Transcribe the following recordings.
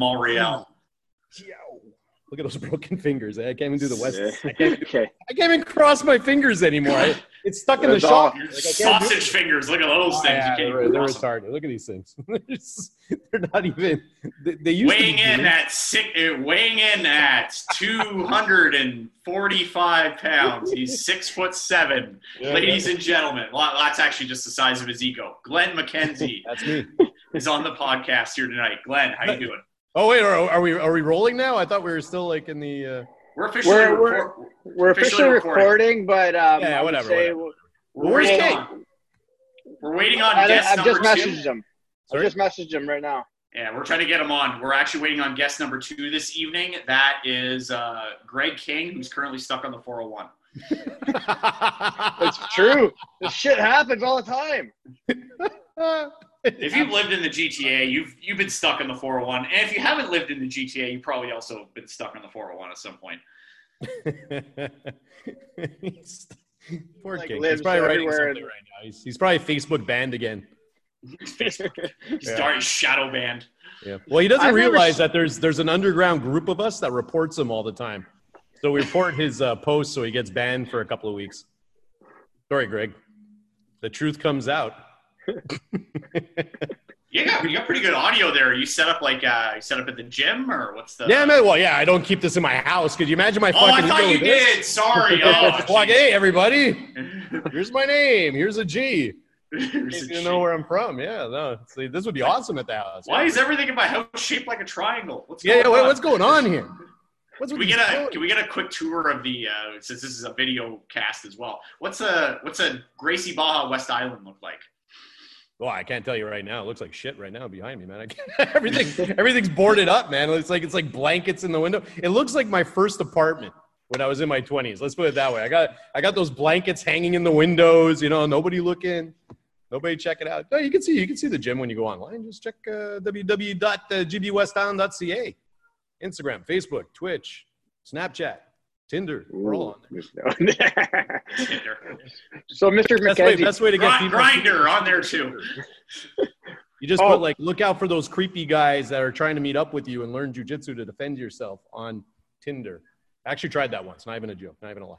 West Island Montreal. Look at those broken fingers. I can't even do the West. Yeah. I, can't, Okay. I can't even cross my fingers anymore. I- it's stuck in the That's shop. Like, I can't do it. sausage fingers. Look at those Oh, things. yeah, you can't they're, they're cross them. retarded. Look at these things. They're, just, they're not even. They, they used weighing to be in at six, uh, weighing in at two hundred and forty-five pounds. He's six foot seven, Yeah, ladies and gentlemen. Well, that's actually just the size of his ego. Glenn McKenzie That's me. is on the podcast here tonight. Glenn, how you doing? Oh wait, are, are we are we rolling now? I thought we were still like in the. Uh... We're officially We're- we're- record- We're Officially officially recording. recording, but um, Yeah, I whatever, say whatever. we're Where's waiting Kate? on. We're waiting on I, guest I've just messaged two. him. Sorry? I just messaged him right now. Yeah, we're trying to get him on. We're actually waiting on guest number two this evening. That is uh, Greg King, who's currently stuck on the 401. It's true. this shit happens all the time. If you've lived in the GTA, you've you've been stuck in the 401, and if you haven't lived in the GTA, you probably also been stuck on the 401 at some point. He's- Poor Like, King. He's probably writing everywhere something right now. He's, he's probably Facebook banned again. He's Yeah. darn shadow banned. Yeah. Well, he doesn't I've realize s- that there's there's an underground group of us that reports him all the time. So we report his uh, posts, so he gets banned for a couple of weeks. Sorry, Greg. The truth comes out. You got you got pretty good audio there. You set up like uh, you set up at the gym, or what's the? Yeah, man. Well, yeah, I don't keep this in my house. Could you imagine my Oh, I fucking thought you this? did. Sorry. Oh, like, hey, everybody, here's my name. Here's a G. Here's In a case you know where I'm from. Yeah, no. See, this would be awesome at the house. Why is everything in my house shaped like a triangle? What's Yeah, going yeah. What's going on here? What's Can we get a photos? can we get a quick tour of the uh, since this is a video cast as well? What's a what's a Gracie Barra West Island look like? Well, I can't tell you right now. It looks like shit right now behind me, man. I can't, everything, everything's boarded up, man. It's like it's like blankets in the window. It looks like my first apartment when I was in my twenties. Let's put it that way. I got I got those blankets hanging in the windows. You know, nobody looking, nobody checking out. No, you can see you can see the gym when you go online. Just check uh, www.gbwestisland.ca, Instagram, Facebook, Twitch, Snapchat, Tinder. We're all on there. Tinder. so, Mr. Best way, McKenzie, best way to get Grind, people. Grindr on there too. You just Oh. put like, look out for those creepy guys that are trying to meet up with you and learn jujitsu to defend yourself on Tinder. I actually tried that once. Not even a joke. Not even a lie.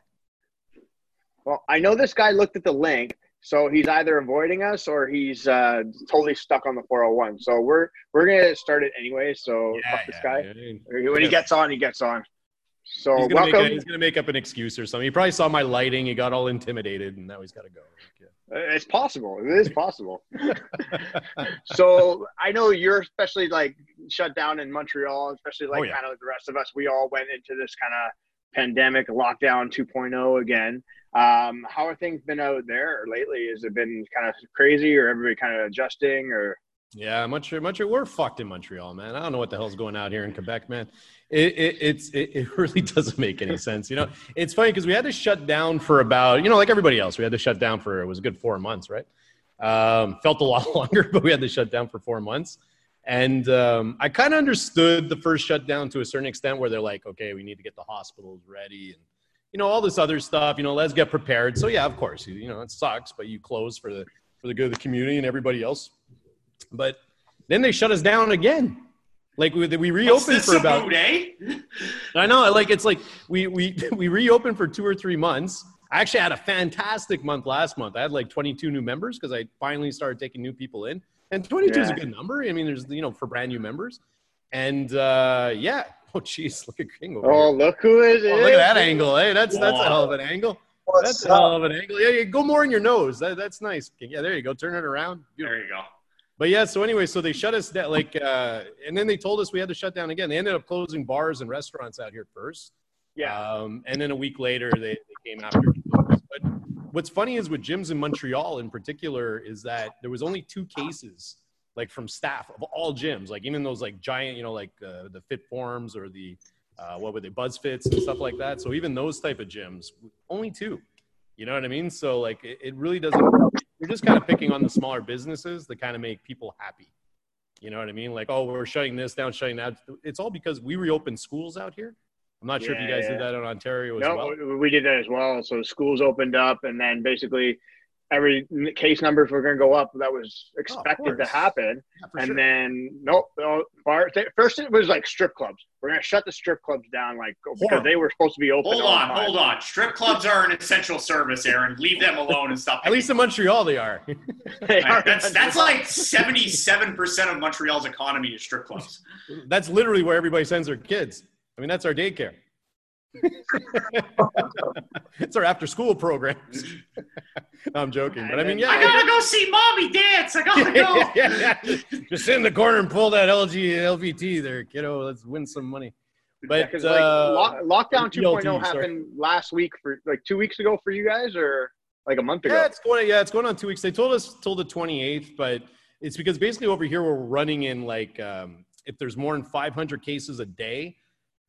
well, I know this guy looked at the link, so he's either avoiding us or he's uh, totally stuck on the 401. So we're we're gonna start it anyway. So fuck this guy. yeah. When he gets on, he gets on. So He's gonna, make a, he's gonna make up an excuse or something. He probably saw my lighting. He got all intimidated, and now he's got to go. Yeah. It's possible. It is possible. so I know you're especially like shut down in Montreal, especially like Oh, yeah. kind of the rest of us. We all went into this kind of pandemic lockdown 2.0 again. Um, how are things been out there lately? Has it been kind of crazy, or everybody kind of adjusting, or Yeah, Montreal, Montreal, we're fucked in Montreal, man. I don't know what the hell's going out here in Quebec, man. It, it, it's, it, it really doesn't make any sense. You know, it's funny because we had to shut down for about, you know, like everybody else, we had to shut down for, it was a good four months, right? Um, felt a lot longer, but we had to shut down for four months. And um, I kind of understood the first shutdown to a certain extent where they're like, okay, we need to get the hospitals ready and, you know, all this other stuff, you know, let's get prepared. So yeah, of course, you, you know, it sucks, but you close for the, for the good of the community and everybody else. But then they shut us down again. Like we, we What's reopened this for about. about, eh? I know, like it's like we we we reopened for two or three months. I actually had a fantastic month last month. I had like 22 new members because I finally started taking new people in, and 22 is a good number. I mean, there's you know for brand new members, and uh, yeah. Oh, jeez, look at King over oh, here. look who it Oh, look at that angle. Hey, that's that's a hell of an angle. That's What's a hell of an angle. Yeah, yeah, go more in your nose. That, that's nice. Yeah, there you go. Turn it around. Beautiful. There you go. But yeah, so anyway, so they shut us down, like, uh, and then they told us we had to shut down again. They ended up closing bars and restaurants out here first. Yeah. Um, and then a week later, they, they came after. us. But what's funny is with gyms in Montreal in particular is that there was only two cases, like from staff of all gyms, like even those like giant, you know, like uh, the Fit Forms or the uh, what were they, BuzzFits and stuff like that. So even those type of gyms, only two. You know what I mean? So like, it, it really doesn't. You're just kind of picking on the smaller businesses that kind of make people happy. You know what I mean? Like, oh, we're shutting this down, shutting that. It's all because we reopened schools out here. I'm not sure if you guys yeah. did that in Ontario as No, well. we did that as well. So schools opened up, and then basically every case numbers were going to go up. That was oh, expected oh, to happen. Yeah, and sure. then nope, no, bar, first it was like strip clubs. We're going to shut the strip clubs down, like oh, because they were supposed to be open. Hold on, hold on. Strip clubs are an essential service, Aaron. Leave them alone and stop. At least in Montreal, they are. they are that's that's like seventy-seven percent of Montreal's economy is strip clubs. That's literally where everybody sends their kids. I mean, that's our daycare. It's our after school programs. I'm joking, but I mean, yeah. I gotta go see mommy dance. I gotta go. yeah, yeah, Just sit in the corner and pull that LG LVT there, kiddo. Let's win some money. But yeah, uh, lock, lockdown 2.0 happened sorry. last week for like two weeks ago for you guys, or like a month ago. Yeah, it's going. Yeah, it's going on two weeks. They told us till the 28th, but it's because basically over here we're running in like um, if there's more than 500 cases a day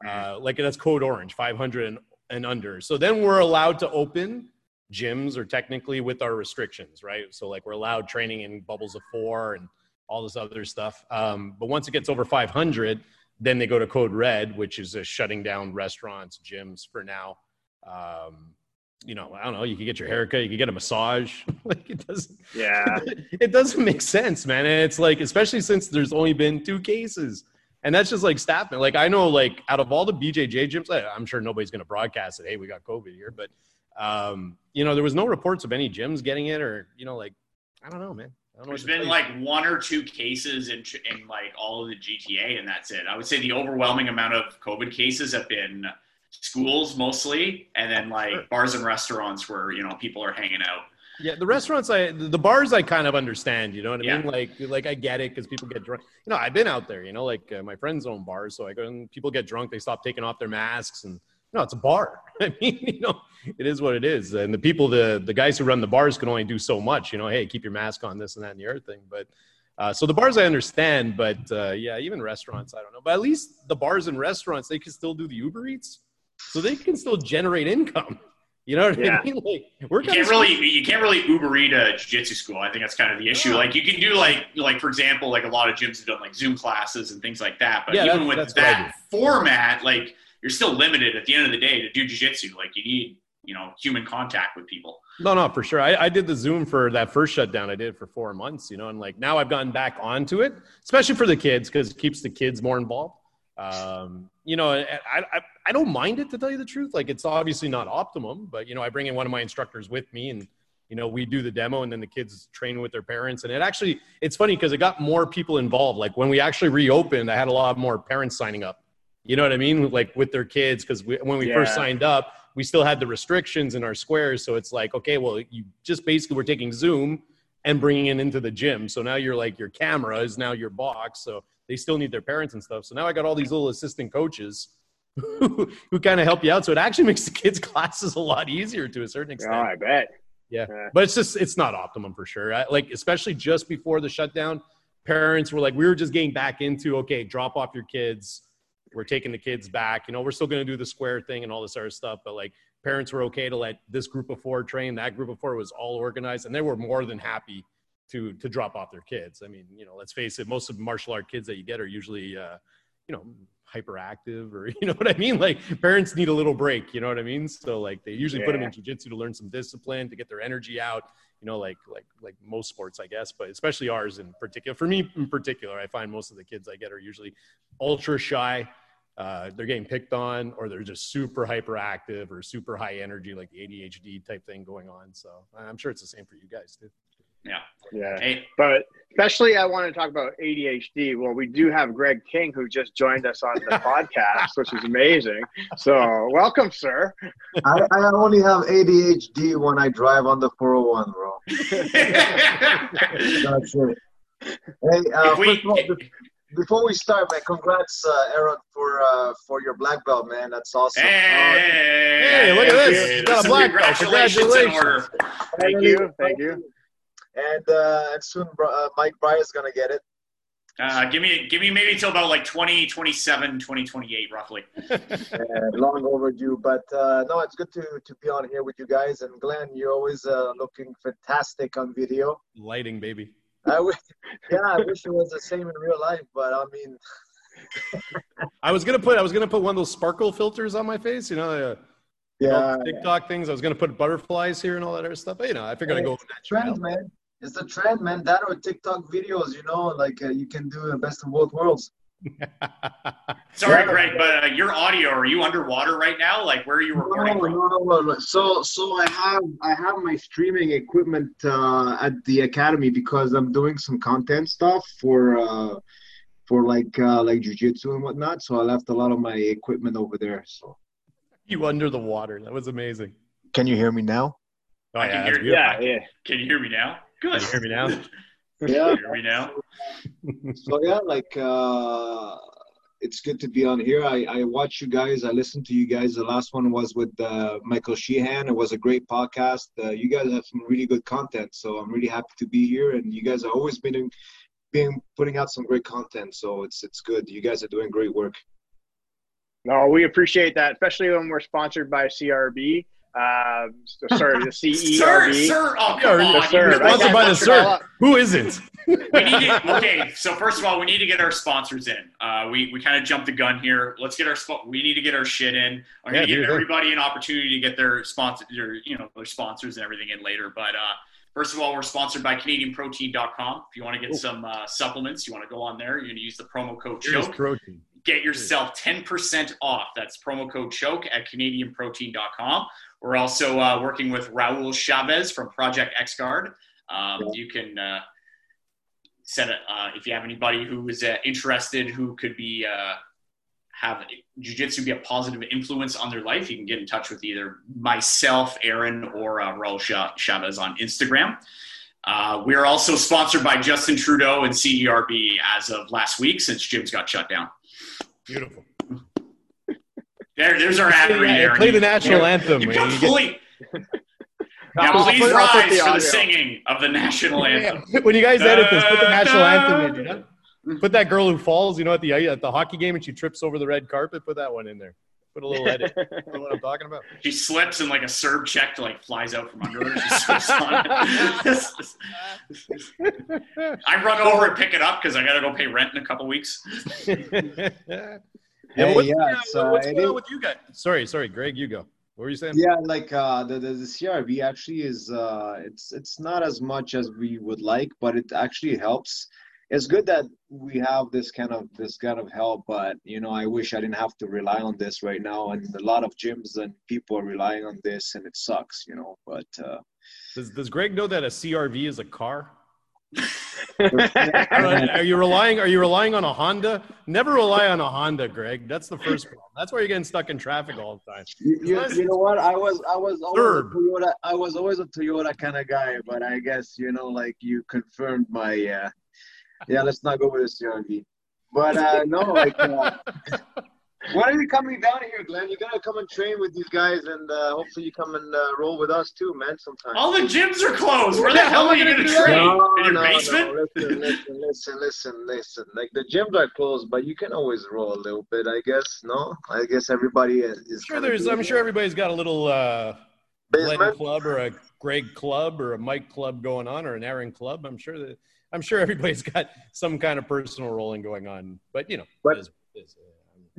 uh, like that's code orange 500 and, and under so then we're allowed to open gyms or technically with our restrictions right so like we're allowed training in bubbles of four and all this other stuff um, but once it gets over 500 then they go to code red which is a shutting down restaurants gyms for now um, you know, I don't know. You could get your haircut. You could get a massage. like it doesn't. Yeah. It doesn't make sense, man. And it's like, especially since there's only been two cases and that's just like staff. Like I know, like out of all the BJJ gyms, I'm sure nobody's going to broadcast it. Hey, we got COVID here, but um, you know, there was no reports of any gyms getting it, or you know, like I don't know, man. Don't know There's been like one or two cases in, in like all of the GTA, and that's it. I would say the overwhelming amount of COVID cases have been schools mostly, and then like bars and restaurants where you know people are hanging out. Yeah, the restaurants, I the bars, I kind of understand. You know what I yeah. mean? Like, like I get it because people get drunk. You know, I've been out there. You know, like uh, my friends own bars, so I go and people get drunk. They stop taking off their masks, and you know, it's a bar. I mean, you know, it is what it is. And the people, the the guys who run the bars can only do so much. You know, hey, keep your mask on, this and that and the other thing. But uh, so the bars, I understand. But uh, yeah, even restaurants, I don't know. But at least the bars and restaurants, they can still do the Uber Eats, so they can still generate income. You know what yeah. I mean? Like, we're you can't really you can't really Uber eat a jiu-jitsu school. I think that's kind of the issue. Yeah. Like you can do like like for example, like a lot of gyms have done like Zoom classes and things like that. But yeah, even with that format, like you're still limited at the end of the day to do jiu-jitsu. Like you need you know human contact with people. No, no, for sure. I, I did the Zoom for that first shutdown. I did it for four months. You know, and like now I've gotten back onto it, especially for the kids because it keeps the kids more involved. Um, you know, I, I, I don't mind it to tell you the truth. Like it's obviously not optimum, but you know, I bring in one of my instructors with me and you know, we do the demo and then the kids train with their parents. And it actually, it's funny because it got more people involved. Like when we actually reopened, I had a lot more parents signing up. You know what I mean? Like with their kids, because when we yeah. first signed up, we still had the restrictions in our squares. So it's like, okay, well, you just basically were taking Zoom and bringing it into the gym. So now you're like, your camera is now your box. So they still need their parents and stuff. So now I got all these little assistant coaches who, who kind of help you out. So it actually makes the kids' classes a lot easier to a certain extent. Oh, I bet. Yeah. But it's just, it's not optimum for sure. I, like, especially just before the shutdown, parents were like, we were just getting back into, okay, drop off your kids. We're taking the kids back. You know, we're still going to do the square thing and all this other stuff. But like, parents were okay to let this group of four train. That group of four was all organized and they were more than happy to to drop off their kids. I mean, you know, let's face it, most of the martial art kids that you get are usually, uh, you know, hyperactive or you know what I mean. Like parents need a little break. You know what I mean. So like they usually yeah. put them in jujitsu to learn some discipline to get their energy out. You know, like like like most sports, I guess, but especially ours in particular. For me in particular, I find most of the kids I get are usually ultra shy. Uh, they're getting picked on, or they're just super hyperactive or super high energy, like the ADHD type thing going on. So I'm sure it's the same for you guys too. Yeah. Yeah. Hey. But especially I want to talk about ADHD. Well, we do have Greg King who just joined us on the podcast, which is amazing. So welcome, sir. I, I, only have ADHD when I drive on the 401, bro. That's it. Hey, uh, we, first of all, before we start, man, congrats, uh, Aaron, for uh, for your black belt, man. That's awesome. Hey, uh, hey look at this! You got a black belt. Congratulations! Thank you, thank you and uh, and soon uh, Mike Bryan is gonna get it. Uh, give me give me maybe till about like 2027, 2028, roughly. long overdue, but uh, no, it's good to to be on here with you guys. And Glenn, you're always uh, looking fantastic on video. Lighting, baby. I w- yeah, I wish it was the same in real life, but I mean. I was gonna put I was gonna put one of those sparkle filters on my face, you know, uh, yeah, TikTok things. I was going to put butterflies here and all that other stuff. But you know, I figured I'd go trend, man. It's the trend, man. That or TikTok videos, you know, like uh, you can do the best of both worlds. Sorry, Greg, but uh, your audio are you underwater right now? Like where are you recording no, from? No, no, no. So, so I have I have my streaming equipment uh, at the academy because I'm doing some content stuff for uh, for like uh, like jujitsu and whatnot. So I left a lot of my equipment over there. So you under the water. That was amazing. Can you hear me now? Oh, I yeah, can hear, yeah, yeah. Can you hear me now? Good. Can you hear me now? yeah. hear me now? so yeah, like uh, it's good to be on here. I, I watch you guys. I listen to you guys. The last one was with uh, Michael Sheehan. It was a great podcast. Uh, you guys have some really good content, so I'm really happy to be here. And you guys have always been being putting out some great content. So it's it's good. You guys are doing great work. No, we appreciate that, especially when we're sponsored by CRB. Uh, sorry, the CERB. Sir, sir, oh come on. Sir. Sponsored by the sir. Who isn't? we need to, okay, so first of all, we need to get our sponsors in. Uh, we we kind of jumped the gun here. Let's get our. We need to get our shit in. I'm yeah, gonna give everybody an opportunity to get their sponsor, their, you know, their sponsors and everything in later. But uh, first of all, we're sponsored by CanadianProtein.com. If you want to get Ooh. some uh, supplements, you want to go on there. You're going to use the promo code CHOKE. Protein. Get yourself 10% off. That's promo code CHOKE at CanadianProtein.com. We're also uh, working with Raul Chavez from Project XGuard. Um, you can uh, set it uh, if you have anybody who is uh, interested who could be uh, have jujitsu be a positive influence on their life. You can get in touch with either myself, Aaron, or uh, Raul Chavez on Instagram. Uh, we're also sponsored by Justin Trudeau and CERB as of last week since gyms got shut down. Beautiful. There, there's our ad read. Yeah, play the national anthem. You complete. Now please put, rise the for the singing of the national anthem. when you guys edit this, put the national anthem in. You know? Put that girl who falls, you know, at the uh, at the hockey game and she trips over the red carpet. Put that one in there. Put a little edit. you know what I'm talking about? She slips and like a CERB check to like flies out from under her. I run over and pick it up because I got to go pay rent in a couple weeks. Hey, what's, yeah, uh, what's going on with you guys? Sorry, sorry, Greg, you go. What were you saying? Yeah, like uh, the, the, the CRB actually is uh, it's it's not as much as we would like, but it actually helps. It's good that we have this kind of this kind of help, but you know, I wish I didn't have to rely on this right now. And a lot of gyms and people are relying on this, and it sucks, you know. But uh, does does Greg know that a CRV is a car? Are you relying? Are you relying on a Honda? Never rely on a Honda, Greg. That's the first problem. That's why you're getting stuck in traffic all the time. You, you, you know what? I was I was always a Toyota. I was always a Toyota kind of guy, but I guess you know, like you confirmed my. Uh, yeah, let's not go with the CRV. But uh, no, like. Uh, when are you coming down here, Glenn? You gotta come and train with these guys, and uh, hopefully you come and uh, roll with us too, man. Sometime. All the gyms are closed. Where the hell are you gonna train? No, In your no, basement? No. Listen, listen, listen, listen, listen. Like the gyms are closed, but you can always roll a little bit, I guess. No, I guess everybody is. is sure, there's. I'm sure everybody's got a little uh, Glenn club or a Greg club or a Mike club going on or an Aaron club. I'm sure that. I'm sure everybody's got some kind of personal rolling going on, but you know, but, it is, it is,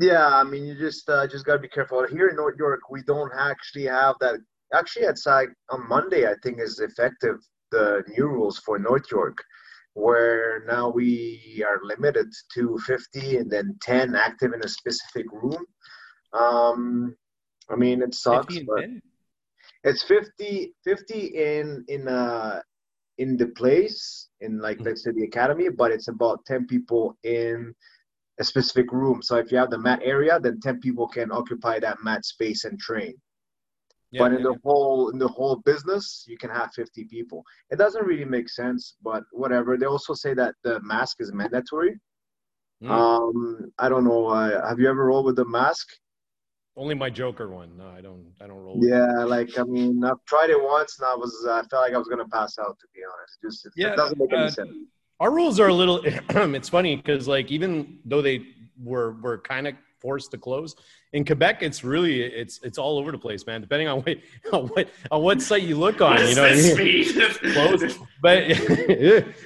yeah, I mean, you just uh, just gotta be careful. Here in North York, we don't actually have that. Actually, it's like on Monday, I think is effective the new rules for North York, where now we are limited to 50 and then 10 active in a specific room. Um, I mean, it sucks, but it's 50, 50 in in uh in the place in like mm-hmm. let's say the academy, but it's about 10 people in a specific room. So if you have the mat area, then 10 people can occupy that mat space and train. Yeah, but in yeah, the yeah. whole in the whole business, you can have 50 people. It doesn't really make sense, but whatever. They also say that the mask is mandatory. Mm. Um, I don't know. Uh, have you ever rolled with the mask? Only my Joker one. No, I don't. I don't roll. Yeah, like I mean, I've tried it once, and I was. I felt like I was gonna pass out. To be honest, just it, yeah, it doesn't make any uh, sense our rules are a little it's funny because like even though they were were kind of forced to close in quebec it's really it's it's all over the place man depending on what on what, on what site you look on you know what I mean? close but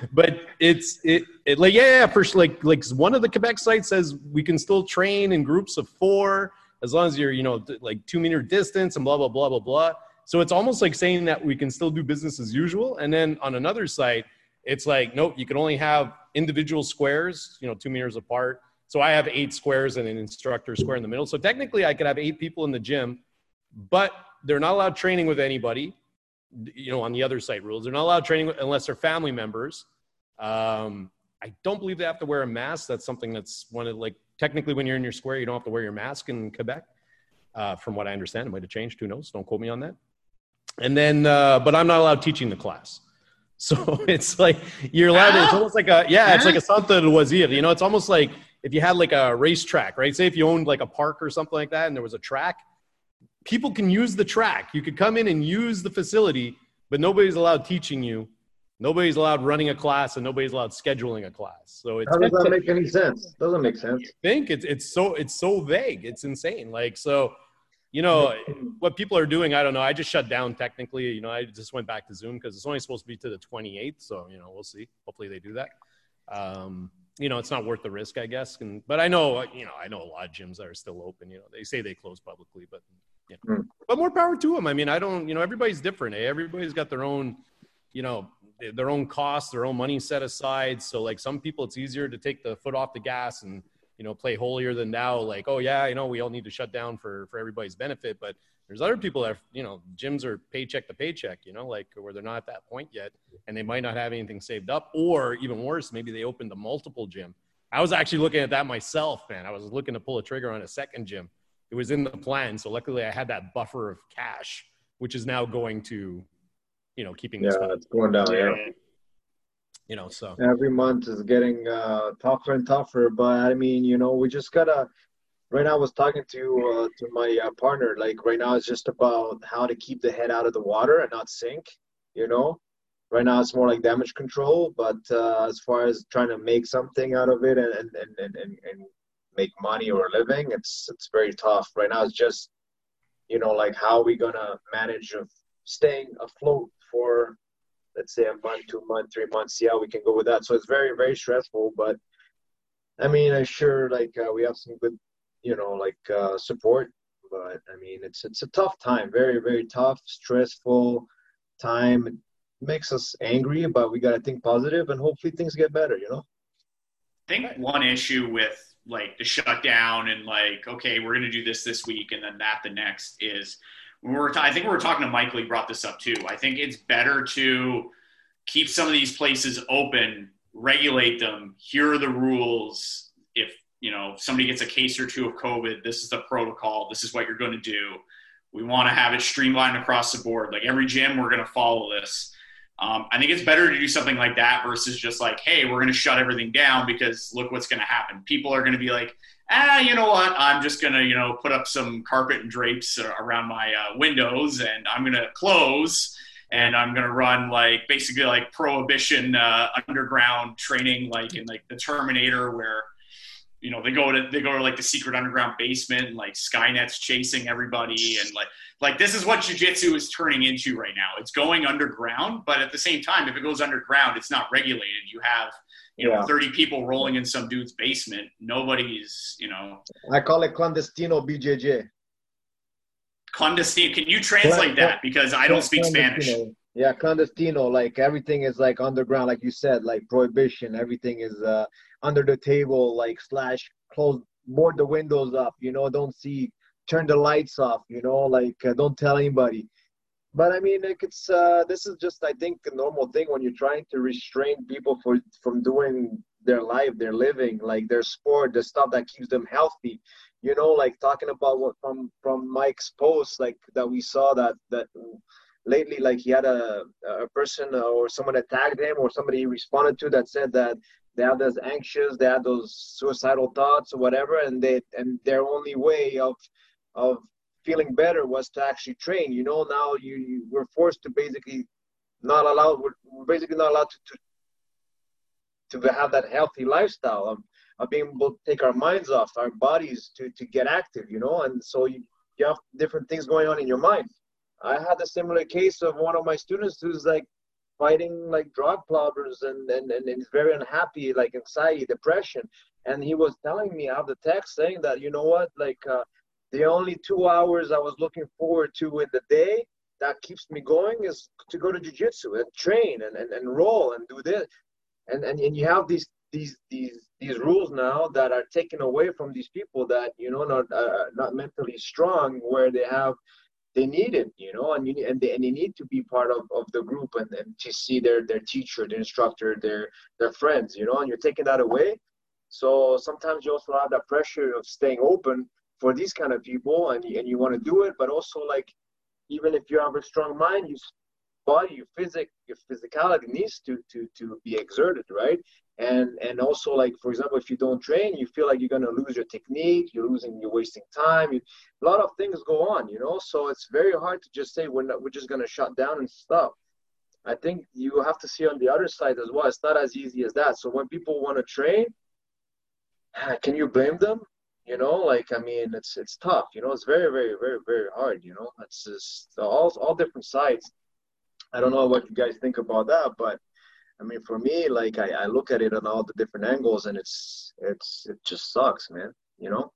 but it's it, it like yeah, yeah for like like one of the quebec sites says we can still train in groups of four as long as you're, you know, like two meter distance and blah, blah, blah, blah, blah. So it's almost like saying that we can still do business as usual. And then on another site, it's like, nope, you can only have individual squares, you know, two meters apart. So I have eight squares and an instructor square in the middle. So technically, I could have eight people in the gym, but they're not allowed training with anybody. You know, on the other site rules, they're not allowed training unless they're family members. Um, I don't believe they have to wear a mask. That's something that's one of like technically when you're in your square, you don't have to wear your mask in Quebec. Uh, from what I understand, it might have changed. Who knows? Don't quote me on that. And then, uh, but I'm not allowed teaching the class. So it's like you're allowed. To, it's almost like a yeah. It's like a Santa de Loisir. You know, it's almost like if you had like a racetrack, right? Say if you owned like a park or something like that, and there was a track, people can use the track. You could come in and use the facility, but nobody's allowed teaching you Nobody's allowed running a class, and nobody's allowed scheduling a class. So how does that make any sense? Doesn't make sense. I think it's it's so it's so vague. It's insane. Like so, you know what people are doing. I don't know. I just shut down technically. You know, I just went back to Zoom because it's only supposed to be to the 28th. So you know, we'll see. Hopefully they do that. Um, you know, it's not worth the risk, I guess. And but I know, you know, I know a lot of gyms that are still open. You know, they say they close publicly, but you know, mm. but more power to them. I mean, I don't. You know, everybody's different. Eh? Everybody's got their own you know their own costs, their own money set aside. So like some people, it's easier to take the foot off the gas and you know play holier than thou. Like oh yeah, you know we all need to shut down for for everybody's benefit. But there's other people that are, you know gyms are paycheck to paycheck. You know like where they're not at that point yet, and they might not have anything saved up, or even worse, maybe they opened a multiple gym. I was actually looking at that myself, man. I was looking to pull a trigger on a second gym. It was in the plan, so luckily I had that buffer of cash, which is now going to you know keeping yeah it's going down yeah you know so. Every month is getting uh, tougher and tougher but i mean you know we just gotta right now i was talking to uh, to my uh, partner like right now it's just about how to keep the head out of the water and not sink you know? Right now it's more like damage control but uh, as far as trying to make something out of it and and, and, and, and make money or a living it's it's very tough. Right now it's just you know like how are we gonna manage of staying afloat for let's say a month, two months, three months, see how we can go with that. So it's very, very stressful. But I mean, I sure like uh, we have some good, you know, like uh, support. But I mean, it's it's a tough time, very, very tough, stressful time. It makes us angry, but we got to think positive, and hopefully things get better. You know. I think one issue with like the shutdown and like okay, we're gonna do this this week and then that the next is we were t- I think we were talking to Michael. He brought this up too. I think it's better to keep some of these places open, regulate them. Here are the rules. If you know somebody gets a case or two of COVID, this is the protocol. This is what you're going to do. We want to have it streamlined across the board. Like every gym, we're going to follow this. Um, I think it's better to do something like that versus just like, hey, we're going to shut everything down because look what's going to happen. People are going to be like, ah, you know what? I'm just gonna, you know, put up some carpet and drapes around my uh, windows, and I'm gonna close, and I'm gonna run like basically like prohibition uh, underground training, like in like the Terminator, where you know they go to they go to like the secret underground basement, and like Skynet's chasing everybody, and like like this is what jujitsu is turning into right now. It's going underground, but at the same time, if it goes underground, it's not regulated. You have you know, yeah. 30 people rolling in some dude's basement. Nobody's, you know. I call it clandestino BJJ. Clandestino. Can you translate that? Because I don't speak Spanish. Yeah, clandestino. Like everything is like underground, like you said, like prohibition. Everything is uh, under the table, like slash close, board the windows up. You know, don't see, turn the lights off. You know, like uh, don't tell anybody but I mean, like it's uh, this is just I think a normal thing when you're trying to restrain people for from doing their life, their living, like their sport, the stuff that keeps them healthy. You know, like talking about what from from Mike's post, like that we saw that that lately, like he had a a person or someone that tagged him or somebody he responded to that said that they have those anxious, they had those suicidal thoughts or whatever, and they and their only way of of feeling better was to actually train. You know, now you, you we're forced to basically not allow we're, we're basically not allowed to, to to have that healthy lifestyle of, of being able to take our minds off our bodies to to get active. You know, and so you, you have different things going on in your mind. I had a similar case of one of my students who's like fighting like drug problems and, and, and, and very unhappy, like anxiety, depression. And he was telling me out the text saying that, you know what, like uh, the only two hours I was looking forward to in the day that keeps me going is to go to jiu-jitsu and train and, and, and roll and do this. And, and, and you have these, these, these, these rules now that are taken away from these people that, you know, not, uh, not mentally strong where they have, they need it, you know, and you and they, and they need to be part of, of the group and, and to see their, their teacher, their instructor, their, their friends, you know, and you're taking that away. So sometimes you also have that pressure of staying open for these kind of people and, and you want to do it but also like even if you have a strong mind your body your physic your physicality needs to to to be exerted right? And and also like for example if you don't train you feel like you're going to lose your technique you're losing you're wasting time you, a lot of things go on you know? So it's very hard to just say we're not we're just going to shut down and stop. I think you have to see on the other side as well. It's not as easy as that. So when people want to train can you blame them you know like i mean it's it's tough you know it's very very very very hard you know it's just all all different sides i don't know what you guys think about that but i mean for me like i, I look at it on all the different angles and it's it's it just sucks man you know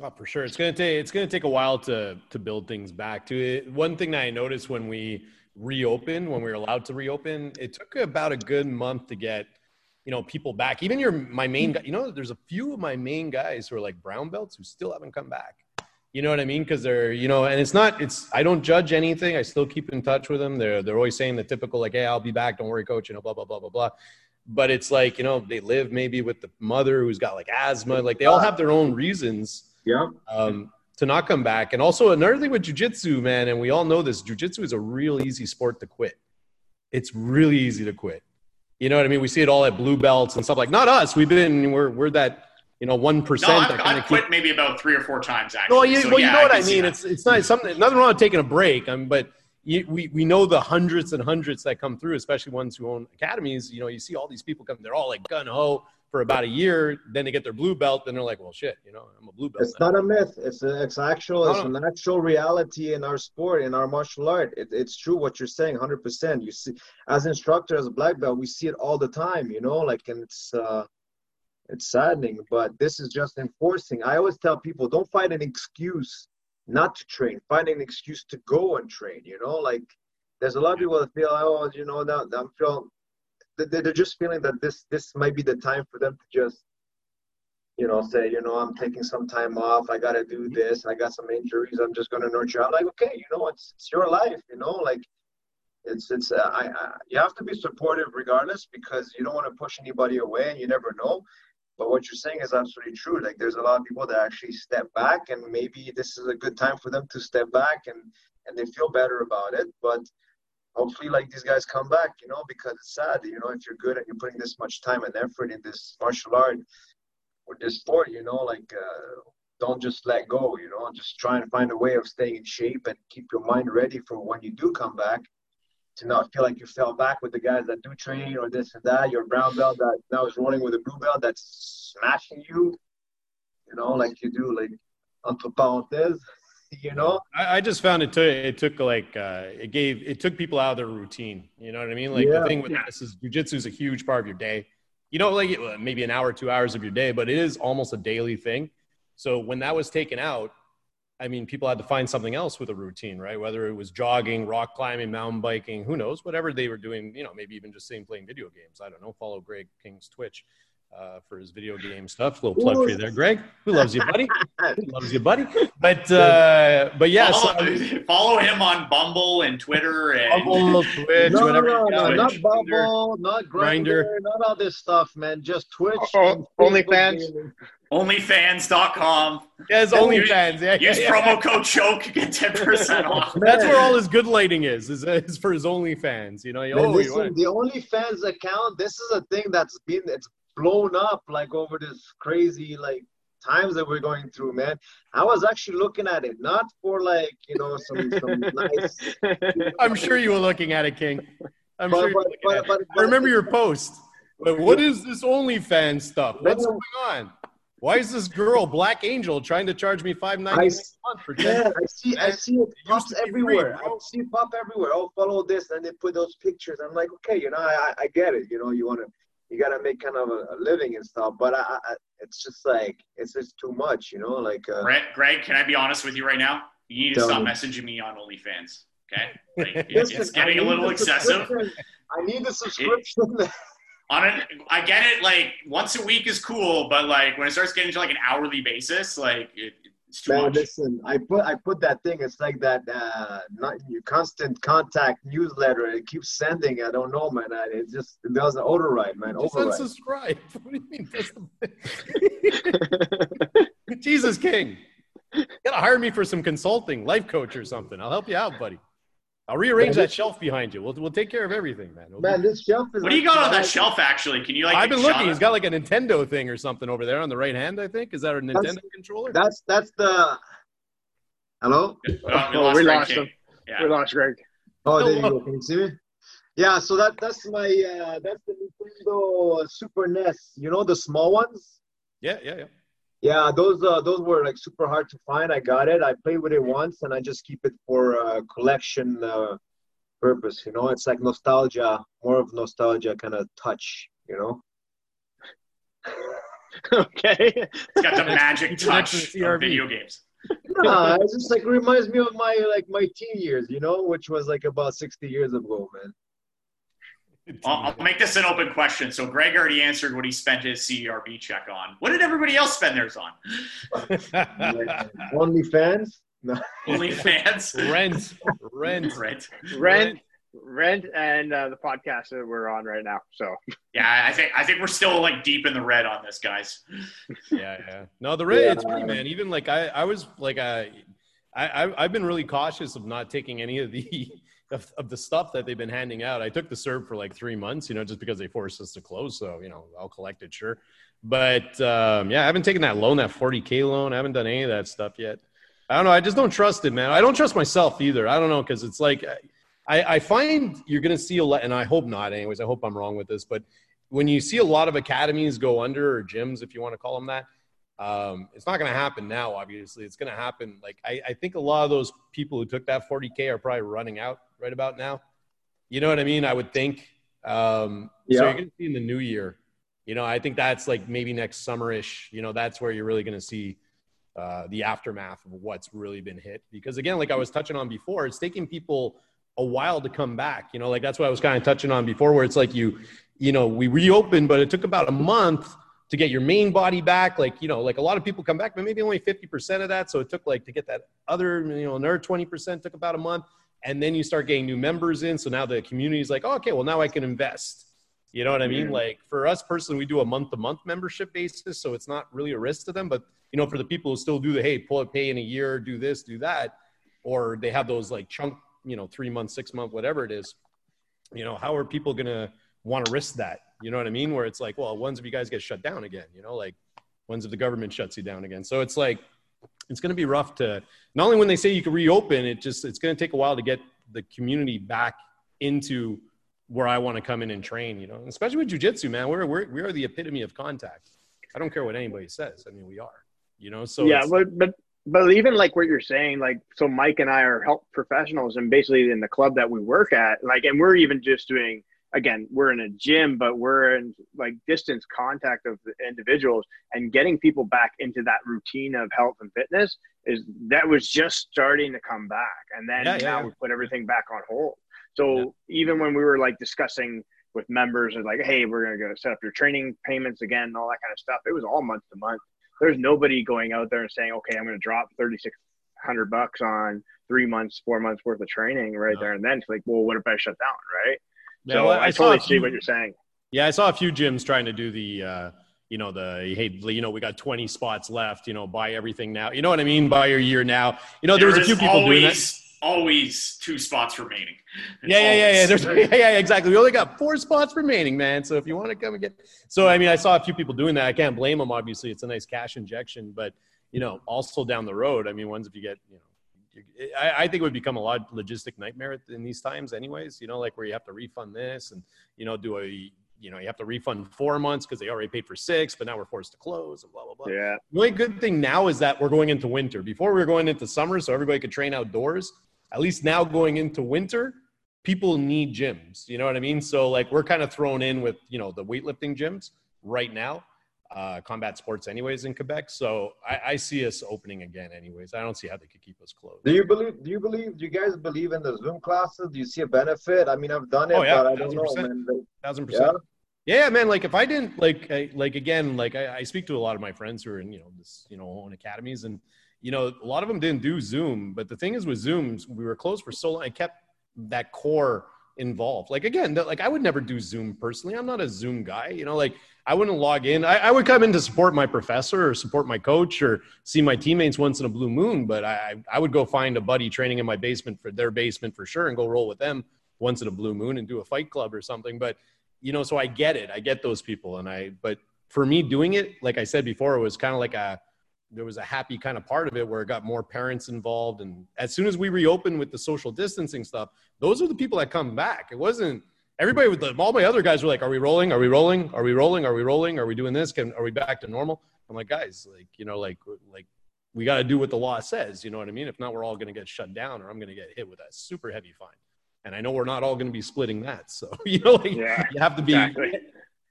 Oh, for sure. It's gonna take it's gonna take a while to to build things back to it. One thing that I noticed when we reopened, when we were allowed to reopen, it took about a good month to get you know people back. Even your my main guy you know there's a few of my main guys who are like brown belts who still haven't come back. You know what i mean? Because they're you know and it's not it's i don't judge anything. I still keep in touch with them. They're they're always saying the typical like hey i'll be back. Don't worry coach you know blah blah blah blah blah. But it's like you know they live maybe with the mother who's got like asthma. Like they all have their own reasons yeah. um, to not come back. And also another thing with jiu-jitsu man and we all know this jiu-jitsu is a real easy sport to quit. It's really easy to quit you know what I mean? We see it all at blue belts and stuff like. Not us. We've been we're we're that you know one percent. No, I've, I've quit keep... maybe about three or four times actually. Well, you, so, well, yeah, you know what I, mean. It's it's not something. Nothing wrong with taking a break. I mean, but you, we we know the hundreds and hundreds that come through, especially ones who own academies. You know, you see all these people come. They're all like gun ho for about a year. Then they get their blue belt. Then they're like, well, shit, you know, I'm a blue belt. It's now. not a myth. It's a, it's actual. It's an actual reality in our sport, in our martial art. It, it's true what you're saying, hundred percent. You see, as instructor, as a black belt, we see it all the time. You know, like, and it's. uh it's saddening, but this is just enforcing. I always tell people don't find an excuse not to train. Find an excuse to go and train. You know, like there's a lot of people that feel, oh, you know, that I'm feeling they're just feeling that this this might be the time for them to just you know say you know i'm taking some time off. I gotta do this. I got some injuries. I'm just gonna nurture. I'm like okay you know it's, it's your life you know like it's it's uh, I, I you have to be supportive regardless because you don't want to push anybody away and you never know. But what you're saying is absolutely true. Like there's a lot of people that actually step back and maybe this is a good time for them to step back and and they feel better about it. But hopefully like these guys come back, you know, because it's sad, you know, if you're good and you're putting this much time and effort in this martial art or this sport, you know, like uh, don't just let go, you know, just try and find a way of staying in shape and keep your mind ready for when you do come back to not feel like you fell back with the guys that do train or this and that. Your brown belt that now is rolling with a blue belt that's smashing you, you know, like you do, like entre parenthèses. You know? I, I, just found it took it took like uh, it gave it took people out of their routine you know what i mean? Like yeah. the thing with yeah. this is jiu-jitsu is a huge part of your day. You know like maybe an hour two hours of your day but it is almost a daily thing. So when that was taken out i mean people had to find something else with a routine right? Whether it was jogging rock climbing mountain biking who knows? Whatever they were doing you know maybe even just sitting playing video games. I don't know follow greg king's twitch uh, for his video game stuff. A little plug for you there, Greg. Who loves you, buddy? Who loves you, buddy? But uh, but yeah, follow, so, follow, him on Bumble and Twitter and Bumble, Twitch, no, whatever. No, no, not Bumble, not Grindr, not all this stuff, man. Just Twitch. Oh, OnlyFans. Onlyfans.com. Yeah, it's OnlyFans. Yeah, use yeah, promo code choke get ten percent off. That's where all his good lighting is. Is, is for his OnlyFans. You know, Man, oh, listen, the OnlyFans account. This is a thing that's been it's blown up like over this crazy like times that we're going through, man. I was actually looking at it, not for like, you know, some, some nice. I'm sure you were looking at it, King. I'm but, sure. But, but, but, I remember your post. But what is this OnlyFans stuff? What's going on? Why is this girl, Black Angel, trying to charge me five ninety nine a month for 10 Yeah, I see, I see it pops everywhere. Free, I see it pop everywhere. Oh, follow this, and they put those pictures. I'm like, okay, you know, I, I get it. You know, you want to you gotta make kind of a, living and stuff. But I, I, it's just like it's just too much, you know. Like uh, Greg, Greg, can I be honest with you right now? You need to stop messaging me on OnlyFans. Okay, like, Listen, it's getting a little excessive. I need the subscription. It, on it, I get it. Like once a week is cool, but like when it starts getting to like an hourly basis, like it, Man, much. Listen, I put I put that thing. It's like that uh, not your constant contact newsletter. It keeps sending. I don't know, man. It just it doesn't override, man. Just override. unsubscribe. What do you mean? Jesus King. You gotta hire me for some consulting, life coach or something. I'll help you out, buddy. I'll rearrange that shelf behind you. We'll, we'll take care of everything, man. We'll man, this shelf is. What do you got on that shelf? Actually, can you like? I've been looking. He's got like a Nintendo thing or something over there on the right hand. I think is that a Nintendo that's, controller? That's that's the. Hello. Oh, we lost, oh, we lost him. Yeah. We lost Greg. Oh, there you go. Can you see me? Yeah, so that that's my uh, that's the Nintendo Super NES. You know the small ones. Yeah, yeah, yeah. Yeah, those uh, those were like super hard to find. I got it. I played with it once, and I just keep it for uh, collection uh, purpose. You know, it's like nostalgia, more of nostalgia kind of touch. You know. okay. It's got the magic touch of video games. nah, it just like reminds me of my like my teen years, you know, which was like about sixty years ago, man. I'll, I'll, make this an open question. So Greg already answered what he spent his CERB check on. What did everybody else spend theirs on? Only fans. No. Only fans. Rent. Rent. Rent. Rent. Rent and uh, the podcast that we're on right now. So yeah, I think I think we're still like deep in the red on this, guys. yeah, yeah. No, the red. Yeah. It's pretty man. Even like I, I was like I, I, I've been really cautious of not taking any of the of, of the stuff that they've been handing out. I took the CERB for like three months, you know, just because they forced us to close. So, you know, I'll collect it, sure. But um, yeah, I haven't taken that loan, that 40K loan. I haven't done any of that stuff yet. I don't know. I just don't trust it, man. I don't trust myself either. I don't know because it's like I, I find you're going to see a lot, and I hope not, anyways. I hope I'm wrong with this, but when you see a lot of academies go under or gyms, if you want to call them that, um, it's not going to happen now. Obviously, it's going to happen. Like I, I think a lot of those people who took that 40k are probably running out right about now. You know what I mean? I would think. Um, yeah. So you're going to see in the new year. You know, I think that's like maybe next summerish. You know, that's where you're really going to see uh, the aftermath of what's really been hit. Because again, like I was touching on before, it's taking people a while to come back. You know, like that's what I was kind of touching on before, where it's like you, you know, we reopened, but it took about a month to get your main body back. Like, you know, like a lot of people come back, but maybe only 50% of that. So it took like to get that other, you know, another 20% took about a month and then you start getting new members in. So now the community is like, oh, okay, well now I can invest. You know what I mean? Like for us personally, we do a month to month membership basis, so it's not really a risk to them. But you know, for the people who still do the hey, pull it, pay in a year, do this, do that, or they have those like chunk, you know, three months, six month, whatever it is. You know, how are people gonna want to risk that? You know what I mean? Where it's like, well, when's if you guys get shut down again? You know, like when's if the government shuts you down again? So it's like it's going to be rough to not only when they say you can reopen it just it's going to take a while to get the community back into where I want to come in and train, you know, especially with jujitsu, man. We're, we're, we are the epitome of contact. I don't care what anybody says. I mean, we are, you know, so yeah, but, but, but even like what you're saying, like, so Mike and I are health professionals and basically in the club that we work at, like, and we're even just doing again, we're in a gym, but we're in like distance contact of the individuals and getting people back into that routine of health and fitness is that was just starting to come back. And then yeah, now yeah. we put everything back on hold. So yeah. even when we were like discussing with members and like, hey, we're gonna go set up your training payments again and all that kind of stuff, it was all month to month. There's nobody going out there and saying, okay, I'm gonna drop thirty six hundred bucks on three months, four months worth of training right no. there and then. It's like, well, what if I shut down, right? Yeah, so well, I, I totally few, see what you're saying. Yeah, I saw a few gyms trying to do the, uh, you know, the hey, you know, we got 20 spots left. You know, buy everything now. You know what I mean? Buy your year now. You know, there, there was a few people always, doing that. Always two spots remaining. Yeah, yeah, yeah, yeah. There's, yeah, yeah, exactly. We only got four spots remaining, man. So if you want to come and get, so I mean, I saw a few people doing that. I can't blame them. Obviously, it's a nice cash injection, but you know, also down the road, I mean, ones if you get, you know I, I, think it would become a lot logistic nightmare in these times, anyways. You know, like where you have to refund this and you know do a you know you have to refund four months because they already paid for six, but now we're forced to close and blah blah blah. Yeah. The only good thing now is that we're going into winter. Before we were going into summer, so everybody could train outdoors. At least now going into winter, people need gyms. You know what I mean? So like we're kind of thrown in with you know the weightlifting gyms right now, uh, combat sports anyways in Quebec. So I, I, see us opening again anyways. I don't see how they could keep us closed. Do you believe? Do you believe? Do you guys believe in the Zoom classes? Do you see a benefit? I mean, I've done it, oh, yeah, but I don't know, man. Thousand percent. Yeah? yeah, man. Like if I didn't like, I, like again, like I, I speak to a lot of my friends who are in you know this you know own academies and you know a lot of them didn't do Zoom. But the thing is with Zooms, we were closed for so long. I kept that core involved. Like again, like I would never do Zoom personally. I'm not a Zoom guy. You know, like I wouldn't log in. I, I, would come in to support my professor or support my coach or see my teammates once in a blue moon. But I, I would go find a buddy training in my basement for their basement for sure and go roll with them once in a blue moon and do a fight club or something. But you know, so I get it. I get those people, and I. But for me, doing it, like I said before, it was kind of like a there was a happy kind of part of it where it got more parents involved. And as soon as we reopened with the social distancing stuff, those are the people that come back. It wasn't everybody with the, all my other guys were like, are we rolling? Are we rolling? Are we rolling? Are we rolling? Are we doing this? Can, are we back to normal? I'm like, guys, like, you know, like, like we got to do what the law says. You know what I mean? If not, we're all going to get shut down or I'm going to get hit with a super heavy fine. And I know we're not all going to be splitting that. So, you know, like, yeah, you have to be, exactly.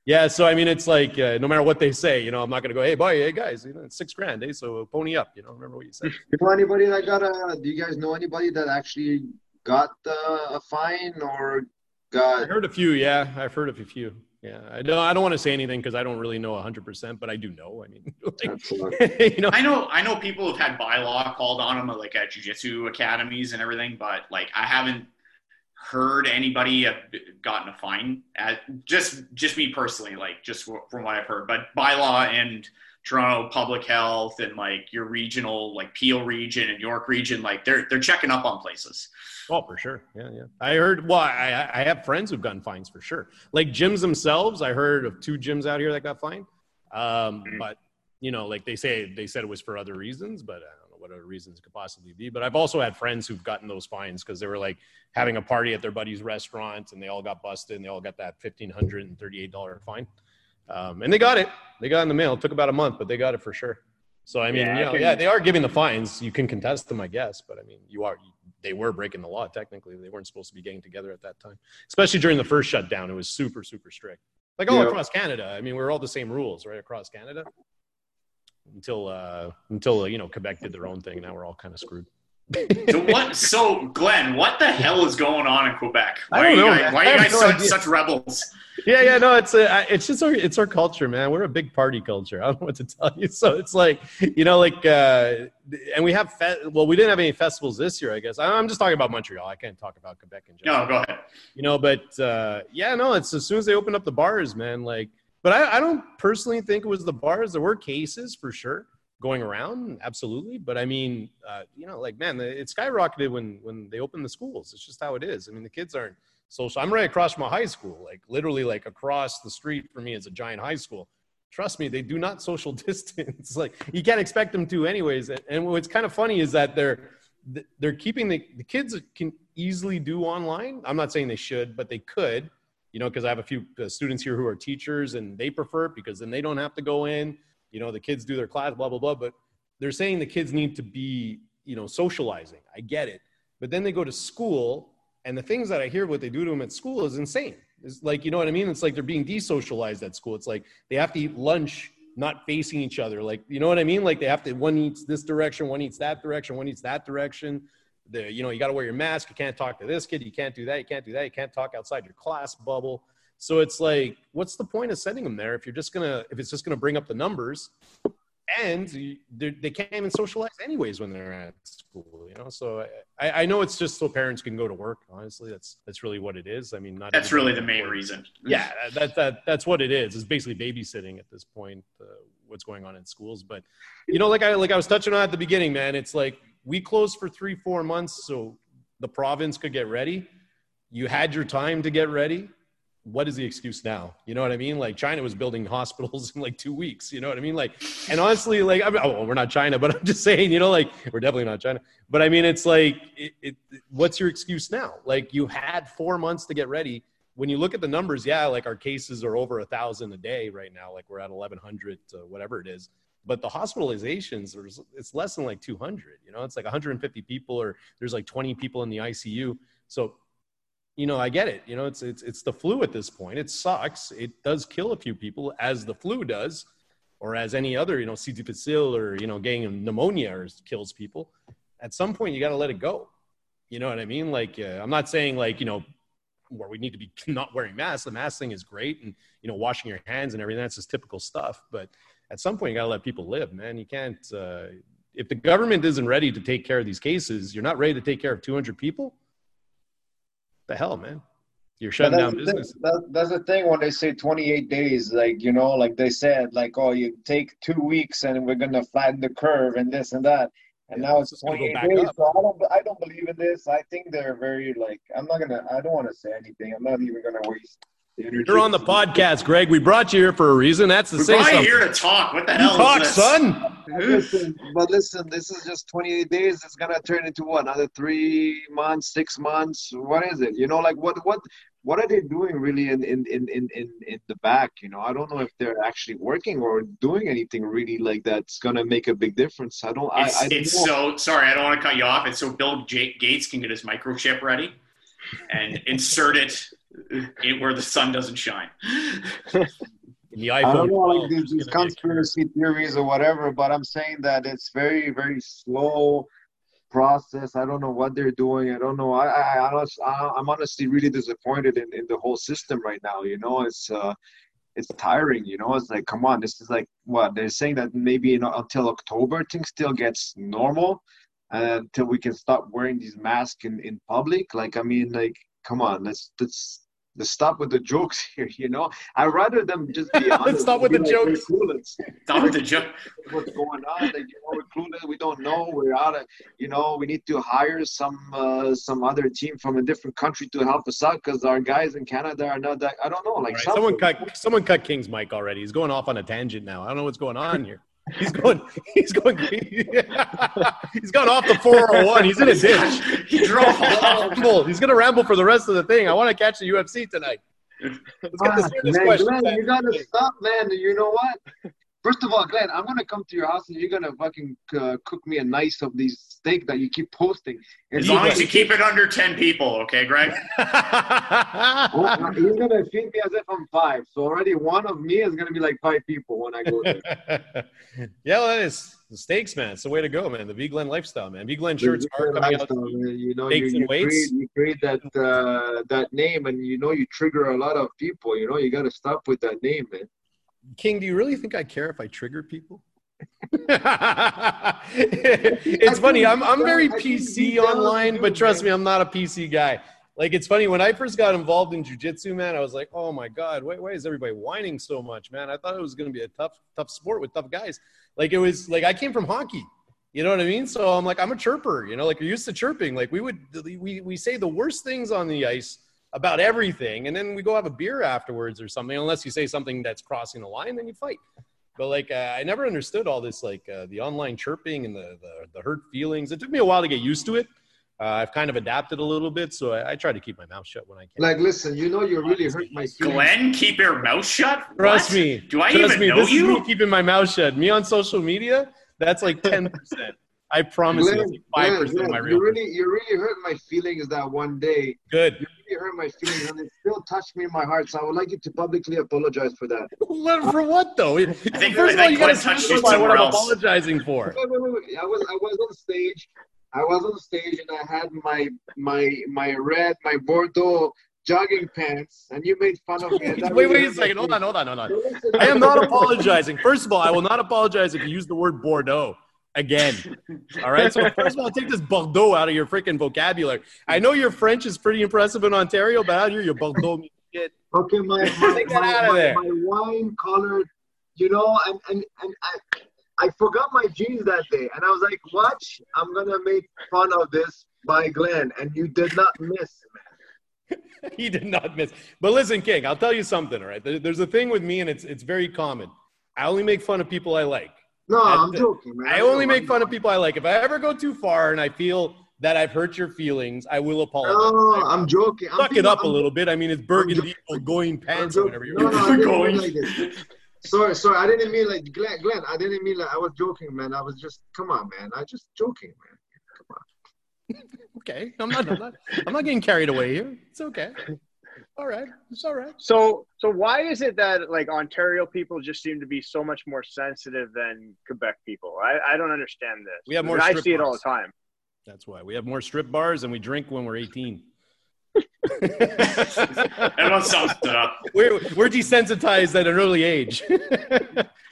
Yeah, so I mean, it's like uh, no matter what they say, you know, I'm not going to go, hey, boy, hey guys, you know, it's six grand, eh? So pony up, you know. Remember what you said. You know anybody that got a? Do you guys know anybody that actually got uh, a fine or got? I heard a few. Yeah, I've heard of a few. Yeah, I don't. I don't want to say anything because I don't really know 100, percent but I do know. I mean, like, you know, I know. I know people have had bylaw called on them, uh, like at jujitsu academies and everything, but like I haven't heard anybody have gotten a fine at just just me personally like just from what i've heard but bylaw and toronto public health and like your regional like peel region and york region like they're they're checking up on places oh for sure yeah yeah i heard well i i have friends who've gotten fines for sure like gyms themselves i heard of two gyms out here that got fined um mm-hmm. but you know like they say they said it was for other reasons but I don't know what other reasons could possibly be. But I've also had friends who've gotten those fines because they were like having a party at their buddy's restaurant and they all got busted and they all got that fifteen hundred and thirty-eight dollar fine. Um, and they got it. They got in the mail. It took about a month, but they got it for sure. So I mean, yeah, you know, yeah, they are giving the fines. You can contest them, I guess, but I mean, you are they were breaking the law technically. They weren't supposed to be getting together at that time, especially during the first shutdown. It was super super strict, like all yeah. across Canada. I mean, we're all the same rules, right, across Canada until uh, until you know Quebec did their own thing. Now we're all kind of screwed. So what? So Glenn, what the hell is going on in Quebec? Why are you guys, why are you guys no such, such, rebels? Yeah, yeah, no, it's a, it's just our it's our culture, man. We're a big party culture. I don't know what to tell you. So it's like you know, like, uh, and we have fe- well, we didn't have any festivals this year, I guess. I'm just talking about Montreal. I can't talk about Quebec in general. No, go ahead. You know, but uh, yeah, no, it's as soon as they open up the bars, man. Like, but I, I don't personally think it was the bars. There were cases for sure going around? Absolutely but i mean uh, you know like man it skyrocketed when when they opened the schools. It's just how it is. I mean the kids aren't social. I'm right across from a high school like literally like across the street for me is a giant high school. Trust me they do not social distance. Like you can't expect them to anyways. And, what's kind of funny is that they're they're keeping the, the kids can easily do online. I'm not saying they should but they could you know because i have a few uh, students here who are teachers and they prefer it because then they don't have to go in you know the kids do their class blah blah blah. But they're saying the kids need to be you know socializing. I get it. But then they go to school and the things that i hear what they do to them at school is insane. It's like you know what i mean? It's like they're being desocialized at school. It's like they have to eat lunch not facing each other. Like you know what i mean? Like they have to one eats this direction one eats that direction one eats that direction. The, you know you got to wear your mask. You can't talk to this kid. You can't do that. You can't do that. You can't talk outside your class bubble so it's like, what's the point of sending them there if you're just gonna if it's just gonna bring up the numbers, and they can't even socialize anyways when they're at school, you know. So I, I know it's just so parents can go to work. Honestly, that's that's really what it is. I mean, not that's really the main reason. Yeah, that that that's what it is. It's basically babysitting at this point. Uh, what's going on in schools, but you know, like I like I was touching on at the beginning, man. It's like we closed for three four months so the province could get ready. You had your time to get ready what is the excuse now? You know what I mean? Like China was building hospitals in like two weeks. You know what I mean? Like, and honestly, like, I mean, oh, we're not China, but I'm just saying, you know, like we're definitely not China. But I mean, it's like, it, it, what's your excuse now? Like, you had four months to get ready. When you look at the numbers, yeah, like our cases are over a thousand a day right now. Like we're at 1,100, whatever it is. But the hospitalizations, there's, it's less than like 200. You know, it's like 150 people, or there's like 20 people in the ICU. So you know, I get it. You know, it's it's it's the flu at this point. It sucks. It does kill a few people, as the flu does, or as any other, you know, C. difficile or you know, getting pneumonia or kills people. At some point, you got to let it go. You know what I mean? Like, uh, I'm not saying like you know, where we need to be not wearing masks. The mask thing is great, and you know, washing your hands and everything. That's just typical stuff. But at some point, you got to let people live, man. You can't. Uh, if the government isn't ready to take care of these cases, you're not ready to take care of 200 people the hell, man? You're shutting down business. That, that's the thing when they say 28 days, like, you know, like they said, like, oh, you take two weeks and we're going to flatten the curve and this and that. And yeah, now it's 28 days. Up. So I don't, I don't believe in this. I think they're very, like, I'm not going to, I don't want to say anything. I'm not even going to waste you're on the podcast, Greg. We brought you here for a reason. That's the same. We're say something. here to talk. What the hell? Talk, son. listen, but listen, this is just 28 days. It's gonna turn into what? Another three months, six months. What is it? You know, like what, what, what are they doing really in in in in in the back? You know, I don't know if they're actually working or doing anything really like that's gonna make a big difference. I don't. It's, I, I don't it's so sorry. I don't want to cut you off. It's so Bill J- Gates can get his microchip ready and insert it it, where the sun doesn't shine. the iPhone. I don't know, like these, these conspiracy theories or whatever, but I'm saying that it's very, very slow process. I don't know what they're doing. I don't know. I, I, I I'm honestly really disappointed in, in the whole system right now. You know, it's uh, it's tiring. You know, it's like, come on, this is like what they're saying that maybe you know, until October things still gets normal, until we can stop wearing these masks in in public. Like, I mean, like, come on, let's let's to stop with the jokes here. You know, I'd rather them just be honest. stop with the like, jokes. Stop with the joke. What's going on? Like, you know, we're clueless. We don't know. We're out of. You know, we need to hire some uh, some other team from a different country to help us out because our guys in Canada are not that. I don't know. Like right, someone cut someone cut King's mic already. He's going off on a tangent now. I don't know what's going on here. He's going. He's going. he's gone off the 401. He's in a ditch. He drove off. He's going to ramble for the rest of the thing. I want to catch the UFC tonight. Let's get this, ah, man, question. Glenn, you got to stop, man. You know what? First of all, Glenn, I'm gonna come to your house and you're gonna fucking uh, cook me a nice of these steak that you keep posting. as long as you keep it under ten people, okay, Greg? well, you're gonna feed me as if I'm five. So already one of me is gonna be like five people when I go there. yeah, well, it's the steaks, man. It's the way to go, man. The V Glenn lifestyle, man. V Glenn shirts are coming out. Man. You know, you, you, create, you create that uh, that name, and you know you trigger a lot of people. You know, you got to stop with that name, man. King, do you really think I care if I trigger people? it's funny. I'm I'm very PC online, but trust me, I'm not a PC guy. Like it's funny when I first got involved in jujitsu, man. I was like, oh my god, why, why is everybody whining so much, man? I thought it was going to be a tough tough sport with tough guys. Like it was like I came from hockey. You know what I mean? So I'm like I'm a chirper. You know, like you're used to chirping. Like we would we we say the worst things on the ice about everything, and then we go have a beer afterwards or something. Unless you say something that's crossing the line, then you fight. But like, uh, I never understood all this, like uh, the online chirping and the, the, the hurt feelings. It took me a while to get used to it. Uh, I've kind of adapted a little bit, so I, I, try to keep my mouth shut when I can. Like, listen, you know, you really hurt my feelings. Glenn, keep your mouth shut. Trust what? me. Do I Trust even me, know this you? Is me keeping my mouth shut. Me on social media, that's like ten percent. I promise Glenn, you, five percent of my real. You really, you really hurt my feelings that one day. Good. You really hurt my feelings, and it still touched me in my heart. So I would like you to publicly apologize for that. for what though? I think, First of all, you got to specify what I'm else. apologizing for. Wait, wait, wait, wait. I was, I was on stage. I was on stage, and I had my, my, my red, my Bordeaux jogging pants, and you made fun of me. wait, wait, wait a second. Hold on, hold on, hold on. I am not apologizing. First of all, I will not apologize if you use the word Bordeaux again. All right. So first of all, take this Bordeaux out of your freaking vocabulary. I know your French is pretty impressive in Ontario, but out here your Bordeaux shit. Okay, my my, my, out of there. my wine colored, you know, and and and I. I forgot my jeans that day, and I was like, "Watch, I'm gonna make fun of this by Glenn," and you did not miss, man. he did not miss. But listen, King, I'll tell you something. All right, there's a thing with me, and it's it's very common. I only make fun of people I like. No, I'm joking, man. I only make fun of people I like. If I ever go too far and I feel that I've hurt your feelings, I will apologize. No, I'm joking. Suck it up I'm, a little bit. I mean, it's burgundy going pants or whatever you're no, no, going. Like sorry, sorry. I didn't mean like Glenn. Glenn, I didn't mean like I was joking, man. I was just come on, man. I just joking, man. Come on. okay, I'm not, I'm not, I'm not getting carried away here. It's okay. All right, it's all right. So, so why is it that like Ontario people just seem to be so much more sensitive than Quebec people? I, I don't understand this. We have more. I see bars. it all the time. That's why we have more strip bars and we drink when we're 18. Everyone sums it up. We're, we're desensitized at an early age.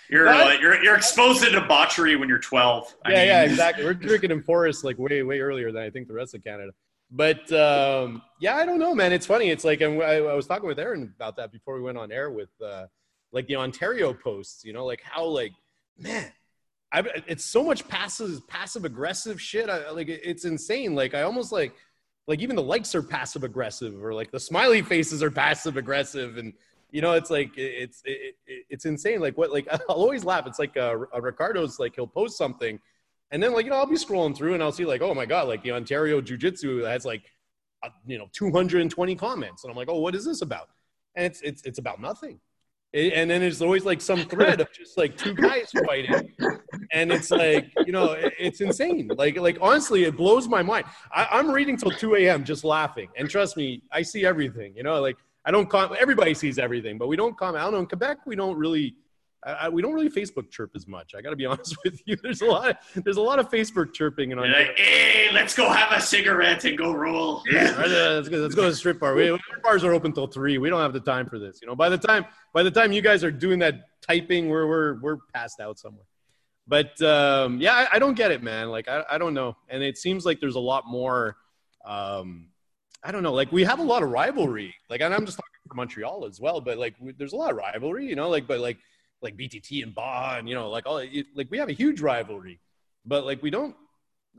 You're, uh, you're you're exposed to debauchery when you're 12. I yeah, mean. yeah, exactly. We're drinking in forests like way way earlier than I think the rest of Canada. But um, yeah, I don't know, man. It's funny. It's like, I, I, was talking with Aaron about that before we went on air with uh, like the Ontario posts. You know, like how like man, I, it's so much passive passive aggressive shit. I, like it's insane. Like I almost like like even the likes are passive aggressive or like the smiley faces are passive aggressive and you know it's like it's it, it, it's insane like what like i'll always laugh it's like uh, uh, ricardo's like he'll post something and then like you know i'll be scrolling through and i'll see like oh my god like the ontario jiu-jitsu has like uh, you know 220 comments. And i'm like oh what is this about? And it's it's it's about nothing. And then there's always like some thread of just like two guys fighting. And it's like you know it's insane. Like like honestly it blows my mind. I, am reading till 2 a.m just laughing. And trust me i see everything you know like i don't com- everybody sees everything but we don't comment i don't know in quebec we don't really I, we don't really Facebook chirp as much. I got to be honest with you. There's a lot. Of, there's a lot of Facebook chirping and on. Like, hey, let's go have a cigarette and go roll. Yeah, let's go. Let's go to the strip bar. We, bars are open till three. We don't have the time for this. You know, by the time by the time you guys are doing that typing, we're we're we're passed out somewhere. But um, yeah, I, I, don't get it, man. Like I, I don't know, and it seems like there's a lot more. Um, I don't know. Like we have a lot of rivalry. Like, and I'm just talking for Montreal as well, but like we, there's a lot of rivalry. You know, like but like like BTT and Ba and you know like all like we have a huge rivalry, but like we don't.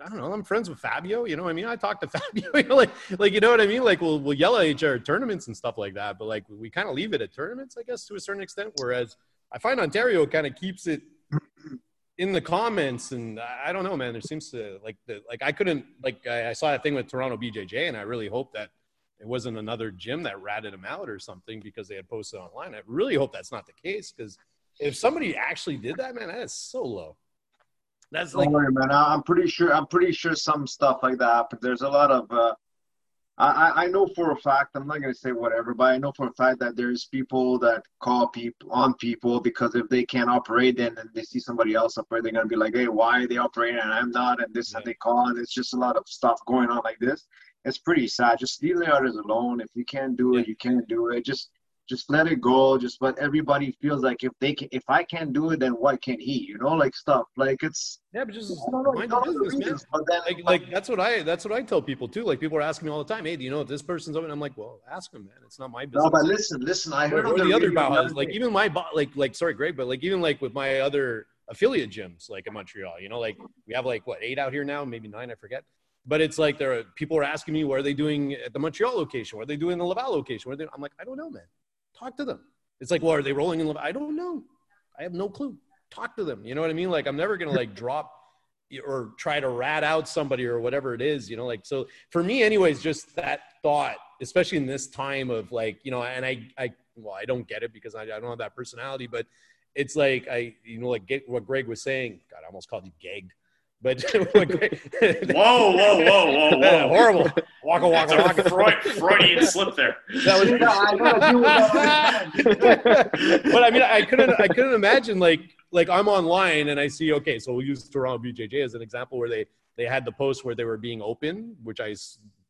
I don't know. I'm friends with Fabio. You know, I mean, I talk to Fabio. You know, like, like you know what I mean. Like, we'll we'll yell at each other at tournaments and stuff like that. But like, we kind of leave it at tournaments, I guess, to a certain extent. Whereas I find Ontario kind of keeps it in the comments, and I don't know, man. There seems to like the like I couldn't like I, I saw that thing with Toronto BJJ, and I really hope that it wasn't another gym that ratted him out or something because they had posted online. I really hope that's not the case because if somebody actually did that, man, that is so low. That's like, Don't worry, man. I'm pretty sure. I'm pretty sure some stuff like that. But there's a lot of. Uh, I I know for a fact. I'm not gonna say whatever, but I know for a fact that there's people that call people on people because if they can't operate, then and they see somebody else operate, they're gonna be like, hey, why are they operating and I'm not? And this yeah. and they call, and it's just a lot of stuff going on like this. It's pretty sad. Just leave the others alone. If you can't do it, you can't do it. Just just let it go just let everybody feels like if they can if i can't do it then why can't he you know like stuff. Like it's yeah but just mind your business man. but then, like, like that's what i that's what i tell people too. Like people are asking me all the time hey do you know if this person's open? I'm like well ask them man. It's not my business no but listen listen i heard the, the other about like even my like like sorry great but like even like with my other affiliate gyms like in montreal you know like we have like what eight out here now? Maybe nine i forget. But it's like there are people are asking me what are they doing at the Montreal location? What are they doing in the Laval location? What are they, I'm like, I don't know, man. Talk to them. It's like, well, are they rolling in? Love? I don't know. I have no clue. Talk to them. You know what I mean? Like, I'm never gonna like drop or try to rat out somebody or whatever it is. You know, like so for me, anyways, just that thought, especially in this time of like, you know, and I, I, well, I don't get it because I, I don't have that personality, but it's like I, you know, like get what Greg was saying. God, I almost called you gagged. But whoa, whoa, whoa, whoa, whoa! Horrible. Waka waka waka. Freud, Freudian slip there. That was. but I mean, I couldn't. I couldn't imagine like like I'm online and I see okay, so we'll use Toronto BJJ as an example where they they had the post where they were being open, which I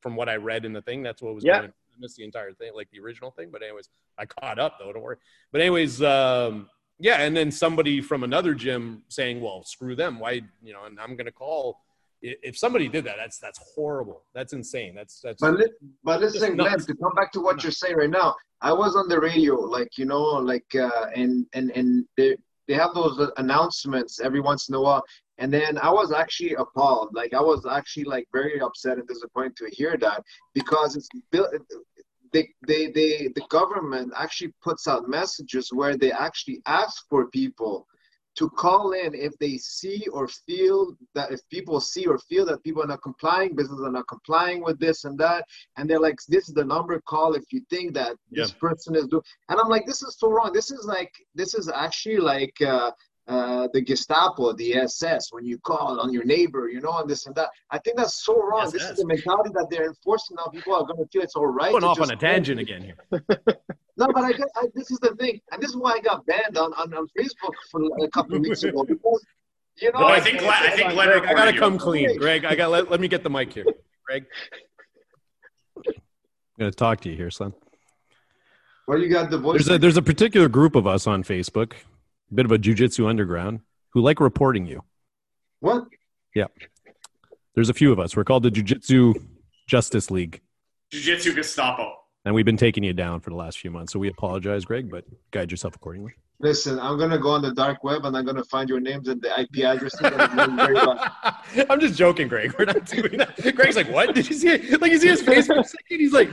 from what I read in the thing, that's what was yeah. going. I missed the entire thing, like the original thing. But anyways, I caught up though. Don't worry. But anyways, um, yeah, and then somebody from another gym saying, "Well, screw them. Why, you know?" And I'm going to call. If somebody did that, that's that's horrible. That's insane. That's that's. But, li- but listen, Glenn, to come back to what you're saying right now, I was on the radio, like you know, like uh, and and and they they have those announcements every once in a while, and then I was actually appalled. Like I was actually like very upset and disappointed to hear that because it's built they, they, they, the government actually puts out messages where they actually ask for people to call in if they see or feel that if people see or feel that people are not complying, businesses are not complying with this and that, and they're like, this is the number call if you think that yeah. this person is doing. And I'm like, this is so wrong. This is like, this is actually like. Uh, uh, the Gestapo, the SS, when you call on your neighbor, you know, and this and that. I think that's so wrong. Yes, this yes. is the mentality that they're enforcing now. People are going to feel it's all right. Going off on a tangent again here. no, but I, I, this is the thing, and this is why I got banned on, on, on Facebook for a couple of weeks ago because you know. I think I think Greg, I got to come clean, Greg. I got let, let me get the mic here, Greg. I'm going to talk to you here, son. Well, you got the voice. There's a, there's a particular group of us on Facebook a bit of a jujitsu underground who like reporting you. What? Yeah. There's a few of us. We're called the Jiu-Jitsu Justice League. Jiu-Jitsu Gestapo. And we've been taking you down for the last few months. So we apologize, Greg, but guide yourself accordingly. Listen, I'm gonna go on the dark web and I'm gonna find your names and the IP addresses. I'm just joking, Greg. We're not doing that. Greg's like, "What? Did you see it? Like, you see his face for a second? He's like,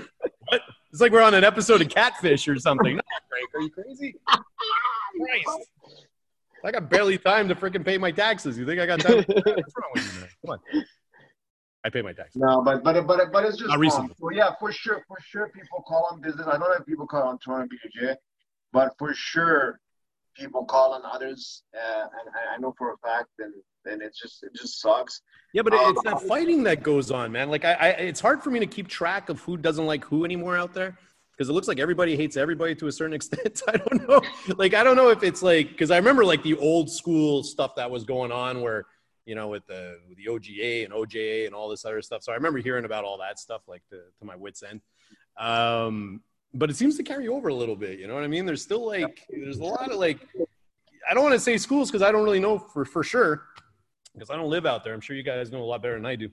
"What?" It's like we're on an episode of Catfish or something. No, Greg, are you crazy? Christ. I got barely time to freaking pay my taxes. You think I got time? What's wrong with you, man? Come on. I pay my taxes. No, but but but but it's just Not recently. Well, yeah, for sure, for sure, people call on business. I don't know if people call on Toronto BJJ, but for sure, people call on others, uh, and I know for a fact, and and it just it just sucks. Yeah, but um, it's that fighting that goes on, man. Like I, I, it's hard for me to keep track of who doesn't like who anymore out there because it looks like everybody hates everybody to a certain extent. I don't know. Like, I don't know if it's like, because I remember like the old school stuff that was going on where, you know, with the, with the OGA and OJA and all this other stuff. So I remember hearing about all that stuff, like to, to my wits' end. Um, but it seems to carry over a little bit. You know what I mean? There's still like, there's a lot of like, I don't want to say schools because I don't really know for, for sure because I don't live out there. I'm sure you guys know a lot better than I do.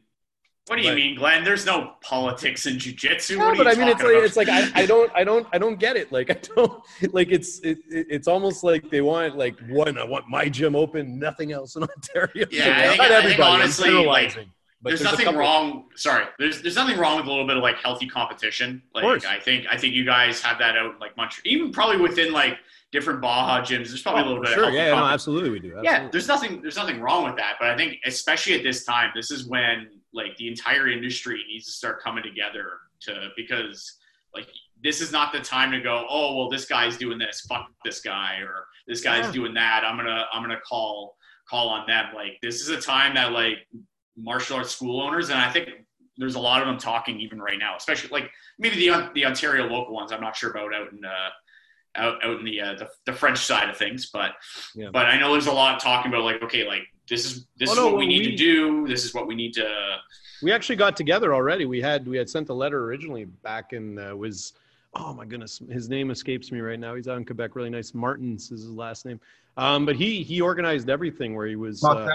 What do you mean, Glenn? There's no politics in jujitsu. Yeah, but I mean, it's like about? it's like I, I don't I don't I don't get it. Like I don't like it's it, it's almost like they want like one I want my gym open, nothing else in Ontario. Yeah, I think, not everybody. I think honestly, like, there's, there's, nothing wrong. Sorry, there's there's nothing wrong with a little bit of like healthy competition. Like I think I think you guys have that out like much even probably within like different Barra gyms. There's probably oh, a little bit. Sure, yeah, no, absolutely, we do. Absolutely. Yeah, there's nothing there's nothing wrong with that. But I think especially at this time, this is when like the entire industry needs to start coming together to because like this is not the time to go oh well this guy's doing this fuck this guy or this guy's yeah. doing that i'm gonna i'm gonna call call on them like this is a time that like martial arts school owners and i think there's a lot of them talking even right now especially like maybe the the ontario local ones i'm not sure about out in uh out, out in the, uh, the, the French side of things, but yeah. but I know there's a lot of talking about like okay, like this is this oh, is no, what we need we, to do. This is what we need to. We actually got together already. We had we had sent a letter originally back in uh, was oh my goodness, his name escapes me right now. He's out in Quebec, really nice. Martins is his last name. Um, but he he organized everything where he was. Uh,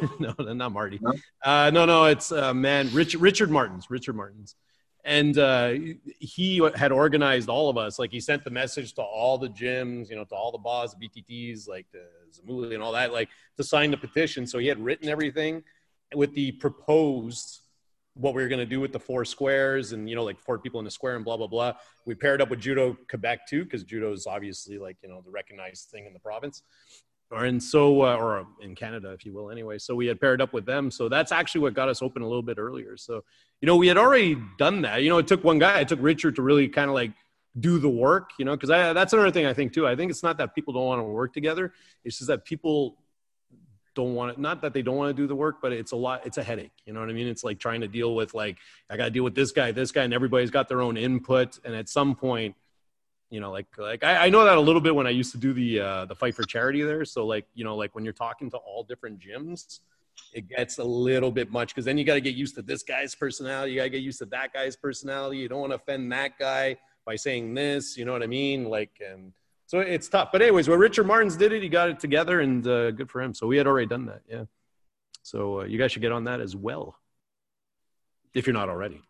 no, no, not Marty. No, uh, no, no, it's uh, man, Rich, Richard Martins. Richard Martins and uh, he had organized all of us. Like he sent the message to all the gyms, you know, to all the boss, BTTs, like the Zamuli and all that, like to sign the petition. So he had written everything with the proposed what we were going to do with the four squares and you know like four people in the square and blah blah blah. We paired up with Judo Quebec too because judo is obviously like you know the recognized thing in the province or and so uh, or in Canada, if you will. Anyway, so we had paired up with them. So that's actually what got us open a little bit earlier. So you know, we had already done that. You know, it took one guy. It took Richard to really kind of like do the work. You know, because that's another thing I think too. I think it's not that people don't want to work together. It's just that people don't want it not that they don't want to do the work but it's a lot it's a headache you know what i mean it's like trying to deal with like i got to deal with this guy this guy and everybody's got their own input and at some point you know like like I, I, know that a little bit when i used to do the uh the fight for charity there. So like you know like when you're talking to all different gyms it gets a little bit much because then you got to get used to this guy's personality. You got to get used to that guy's personality. You don't want to offend that guy by saying this you know what i mean? Like and so it's tough. But anyways well richard martins did it. He got it together and uh, good for him. So we had already done that yeah. So uh, you guys should get on that as well if you're not already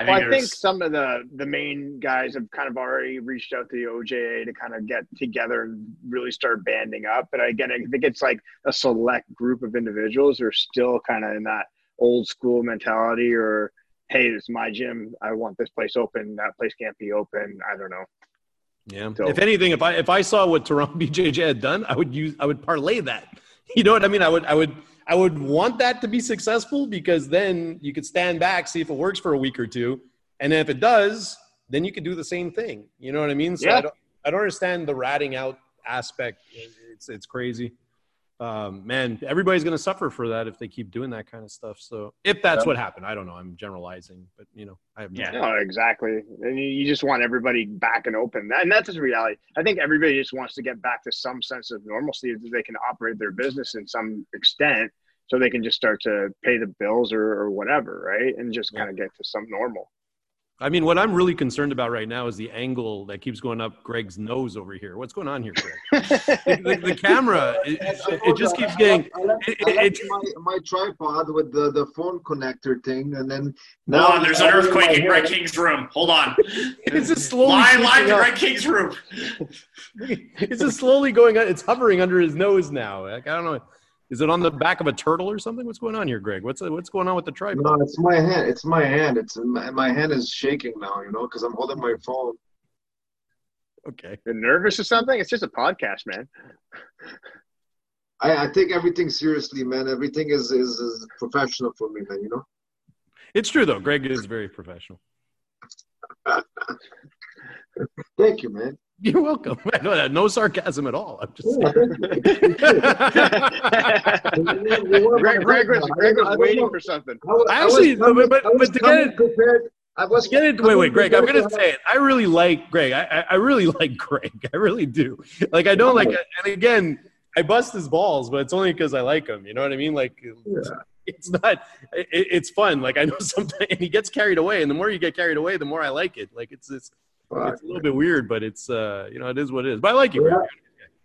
I think, well, I think some of the the main guys have kind of already reached out to the OJA to kind of get together and really start banding up. But again, I think it's like a select group of individuals who are still kind of in that old school mentality or hey, this is my gym. I want this place open. That place can't be open. I don't know. Yeah. So, if anything, if I if I saw what Toronto BJJ had done, I would use I would parlay that. You know what I mean? I would I would I would want that to be successful because then you could stand back, see if it works for a week or two, and then if it does, then you could do the same thing. You know what I mean? So yeah. I, don't, I don't understand the ratting out aspect. It's it's crazy um, man, everybody's going to suffer for that if they keep doing that kind of stuff. So if that's what happened, I don't know. I'm generalizing, but you know, I have no yeah, no, exactly. And you just want everybody back and open, and that's the reality. I think everybody just wants to get back to some sense of normalcy that they can operate their business in some extent, so they can just start to pay the bills or, or whatever, right? And just kind of get to some normal. I mean, what I'm really concerned about right now is the angle that keeps going up Greg's nose over here. What's going on here, Greg? the, the, camera, it, it, just keeps getting. I left, it, I left my, my, tripod with the, the phone connector thing, and then now Hold on, there's an earthquake in Greg King's room. Hold on. it's just slowly line line to Greg King's room. it's just slowly going. It's hovering under his nose now. Like, I don't know. Is it on the back of a turtle or something? What's going on here, Greg? What's what's going on with the tripod? No, it's my hand. It's my hand. It's my, my hand is shaking now. You know, because I'm holding my phone. Okay. You're nervous or something? It's just a podcast, man. I, I take everything seriously, man. Everything is, is is professional for me, man. You know. It's true though. Greg is very professional. Thank you, man. You're welcome. No sarcasm at all. I'm just Greg, Greg was, Greg was waiting for something. I Actually, but, but, but to get it, prepared. I was get it. Wait, wait, Greg. I'm gonna say it. I really like Greg. I, I really like Greg. I really do. Like I don't like. And again, I bust his balls, but it's only because I like him. You know what I mean? Like. Yeah. It's not. It, it's fun. Like I know sometimes, and he gets carried away, and the more you get carried away, the more I like it. Like it's it's it's a little bit weird, but it's uh, you know, it is what it is. But I like you. Have,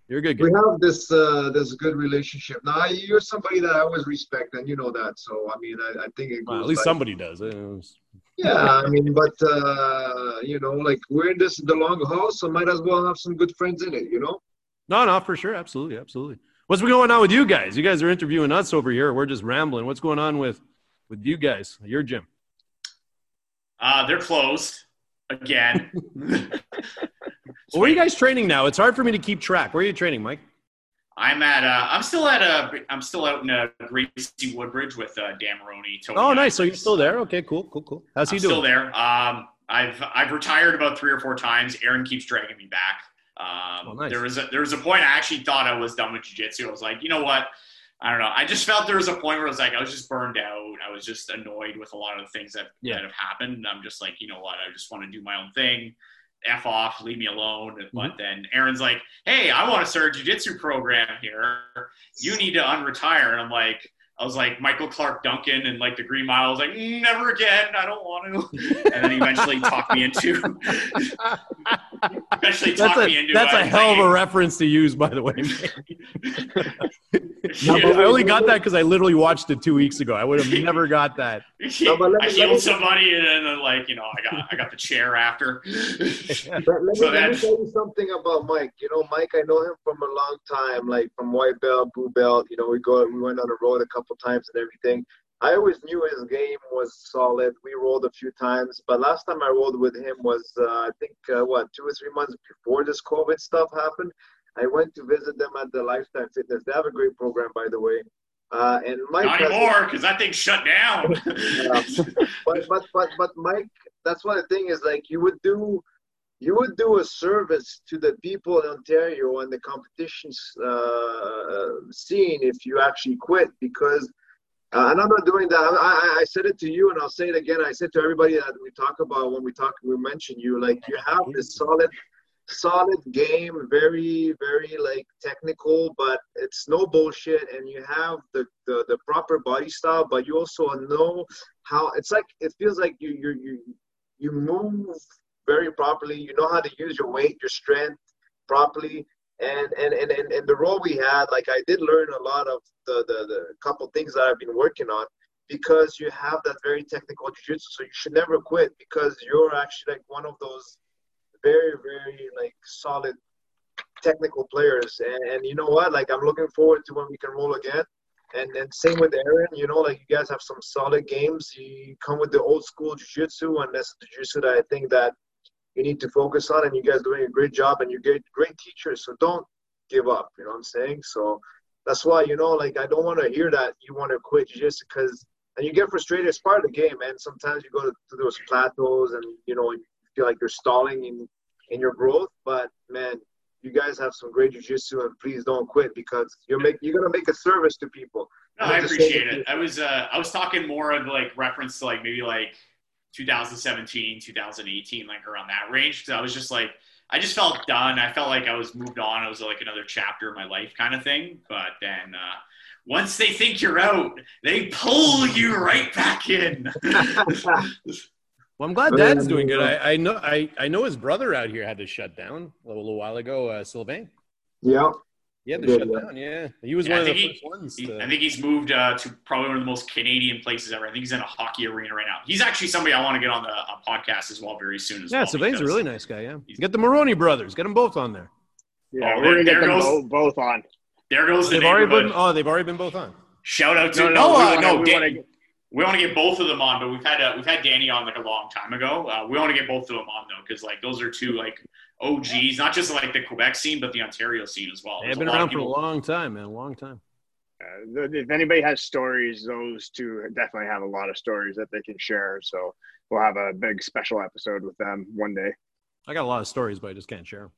you're a good. Guy. We have this uh, this good relationship. Now you're somebody that I always respect, and you know that. So I mean, I, I think it well, at least like, somebody does. Was... Yeah, I mean, but uh, you know, like we're in this the long haul, so might as well have some good friends in it. You know. No, no, for sure, absolutely, absolutely. What's going on with you guys? You guys are interviewing us over here. We're just rambling. What's going on with with you guys? Your gym? Uh, they're closed again. where are you guys training now? It's hard for me to keep track. Where are you training, Mike? I'm at. Uh, I'm still at. Uh, I'm still out in uh, Gracie Woodbridge with uh, Dan Maroney. Tony oh, nice. So you're still there? Okay, cool, cool, cool. How's he I'm doing? Still there. Um, I've I've retired about three or four times. Aaron keeps dragging me back. Um, oh, nice. There was a there was a point I actually thought I was done with jiu-jitsu. I was like, you know what? I don't know. I just felt there was a point where I was like, I was just burned out. I was just annoyed with a lot of the things that, yeah. that have happened. I'm just like, you know what? I just want to do my own thing. F off, leave me alone. Mm-hmm. But then Aaron's like, hey, I want to start a jiu-jitsu program here. You need to unretire. And I'm like, I was like Michael Clarke Duncan and like the Green Mile. I was like, never again. I don't want to. And then he eventually talked me into. eventually talked a, me into. That's a hell of a reference to use, by the way. yeah, I only got that because I literally watched it two weeks ago. I would have never got that. No, me, I healed somebody, and then like you know, I got I got the chair after. let, me, so let me tell you something about Mike. You know, Mike, I know him from a long time, like from white belt, blue belt. You know, we go, we went on the road a couple times and everything. I always knew his game was solid. We rolled a few times, but last time I rolled with him was uh, I think uh, what two or three months before this COVID stuff happened. I went to visit them at the Lifetime Fitness. They have a great program, by the way. Uh, and Mike not anymore because that thing shut down. yeah. But but but but Mike, that's what the thing is. Like you would do, you would do a service to the people in Ontario and the competition uh, scene if you actually quit because. Uh, and I'm not doing that. I, I, I said it to you, and I'll say it again. I said to everybody that we talk about when we talk, we mention you. Like you have this solid solid game, very, very like technical, but it's no bullshit. And you have the, the, the proper body style, but you also know how it's like, it feels like you, you, you, you move very properly. You know how to use your weight, your strength properly. And, and, and, and, and the role we had, like I did learn a lot of the, the, the couple things that I've been working on because you have that very technical jiu-jitsu. So you should never quit because you're actually like one of those very, very like solid technical players. And, and, you know what? Like I'm looking forward to when we can roll again. And then same with Aaron. You know, like you guys have some solid games. You come with the old school jiu-jitsu, and that's the jiu-jitsu that I think that you need to focus on. And you guys doing a great job, and you get great teachers. So don't give up. You know what I'm saying? So that's why you know, like I don't want to hear that you want to quit jiu-jitsu because and you get frustrated. It's part of the game, man. Sometimes you go to, to those plateaus, and you know you feel like you're stalling in in your growth. But man, you guys have some great jujitsu, and please don't quit because you're make you're gonna make a service to people. No, I appreciate it. I was uh, I was talking more of like reference to like maybe like 2017, 2018, like around that range. Because I was just like, I just felt done. I felt like I was moved on. It was like another chapter of my life kind of thing. But then uh, once they think you're out, they pull you right back in. Well, I'm glad Dad's doing good. I, I, know I, I know his brother out here had to shut down a little, little while ago. Uh, Sylvain. Yeah. He had to yeah, shut yeah. down. Yeah, he was yeah, one of the he, first ones. He, I think he's moved uh, to probably one of the most Canadian places ever. I think he's in a hockey arena right now. He's actually somebody I want to get on the uh, podcast as well very soon. As yeah, well Sylvain's a really nice guy. Yeah, get the Maroney brothers. Get them both on there. Yeah, oh, we're gonna get them goes, both on. There goes the they've already been. Oh, they've already been both on. Shout out to no, no, no, no, no Dan, we want to get both of them on, but we've had uh, we've had Danny on like a long time ago. Uh, we want to get both of them on though, because like those are two like OGs, not just like the Quebec scene, but the Ontario scene as well. They've been around for a long time, man, a long time. Uh, if anybody has stories, those two definitely have a lot of stories that they can share. So we'll have a big special episode with them one day. I got a lot of stories, but I just can't share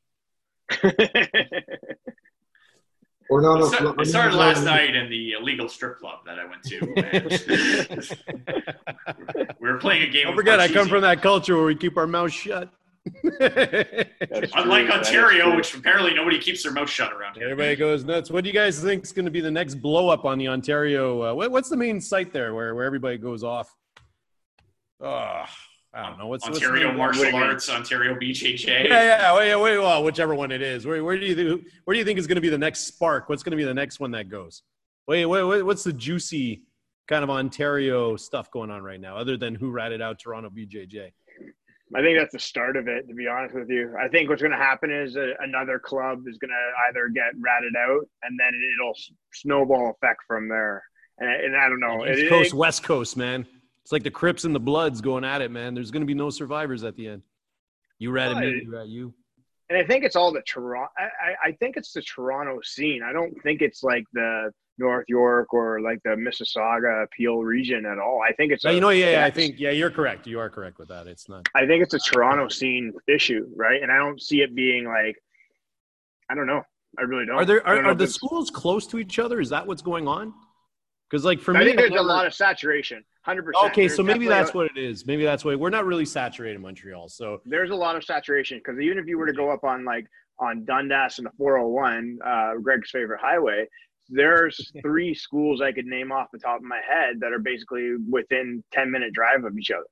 Or no, no, I started last night in the illegal strip club that I went to. we were playing a game. Don't forget, I come from that culture where we keep our mouths shut. Unlike Ontario, which apparently nobody keeps their mouth shut around here. Everybody goes nuts. What do you guys think is going to be the next blow up on the Ontario? Uh, what, what's the main site there where, where everybody goes off? Oh, I don't know. What's Ontario what's Martial Arts, Ontario BJJ? Yeah, yeah, wait, wait, well, whichever one it is. Where, where do you think, where do you think is going to be the next spark? What's going to be the next one that goes? Wait, wait, wait, what's the juicy kind of Ontario stuff going on right now, other than who ratted out Toronto BJJ? I think that's the start of it. To be honest with you, I think what's going to happen is a, another club is going to either get ratted out, and then it'll snowball effect from there. And, and I don't know. East Coast, it, West Coast, man. It's like the Crips and the Bloods going at it, man. There's going to be no survivors at the end. You rat well, me, you rat you. And I think it's all the Toronto. I, I think it's the Toronto scene. I don't think it's like the North York or like the Mississauga Peel region at all. I think it's. a, you know, yeah, yeah, I think yeah, you're correct. You are correct with that. It's not. I think it's a Toronto scene issue, right? And I don't see it being like. I don't know. I really don't. Are there are, are the schools close to each other? Is that what's going on? Because like for I me, think there's never... a lot of saturation. Hundred percent. Okay, there's so maybe that's a... what it is. Maybe that's why we're not really saturated in Montreal. So there's a lot of saturation because even if you were to go up on like on Dundas and the 401, uh, Greg's favorite highway, there's three schools I could name off the top of my head that are basically within 10 minute drive of each other.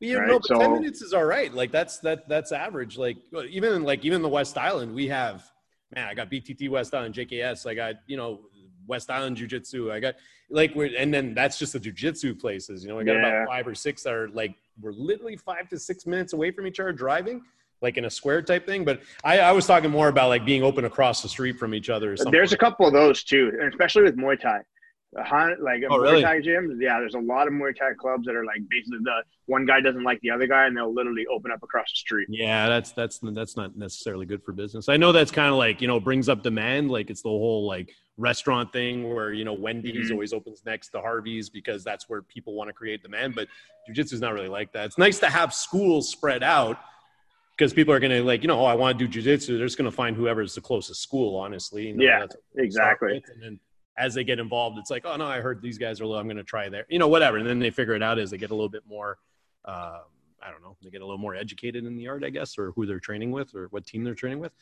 You right? know, so, 10 minutes is all right. Like that's, that, that's average. Like even in like, even the West Island, we have, man, I got BTT West Island, JKS. I got, you know, West Island Jiu Jitsu. I got like we're and then that's just the Jiu Jitsu places. You know, I got yeah. about five or six that are like we're literally five to six minutes away from each other driving, like in a square type thing. But I, I was talking more about like being open across the street from each other. There's a couple of those too, and especially with Muay Thai like oh, Muay really? Thai gyms. Yeah, there's a lot of Muay Thai clubs that are like basically the one guy doesn't like the other guy, and they'll literally open up across the street. Yeah, that's that's that's not necessarily good for business. I know that's kind of like you know brings up demand. Like it's the whole like restaurant thing where you know Wendy's mm-hmm. always opens next to Harvey's because that's where people want to create demand. But jujitsu is not really like that. It's nice to have schools spread out because people are going to like you know oh I want to do jujitsu. They're just going to find whoever's the closest school. Honestly, you know, yeah, exactly. And then as they get involved, it's like, oh no, I heard these guys are low. I'm going to try there, you know, whatever. And then they figure it out as they get a little bit more, uh, I don't know, they get a little more educated in the art, I guess, or who they're training with or what team they're training with.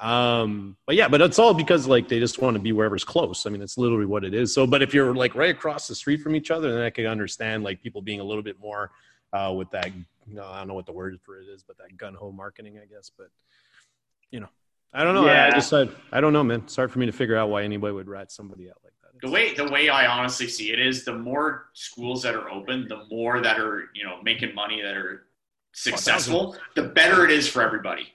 Um, but yeah, but it's all because like they just want to be wherever's close. I mean, it's literally what it is. So, but if you're like right across the street from each other, then I can understand like people being a little bit more uh, with that. You know, I don't know what the word for it is, but that gun ho marketing, I guess. But you know, I don't know. Yeah. I, I just I, I don't know, man. It's hard for me to figure out why anybody would rat somebody out like that. the way the way I honestly see it is the more schools that are open, the more that are you know making money that are successful, oh, the better it is for everybody.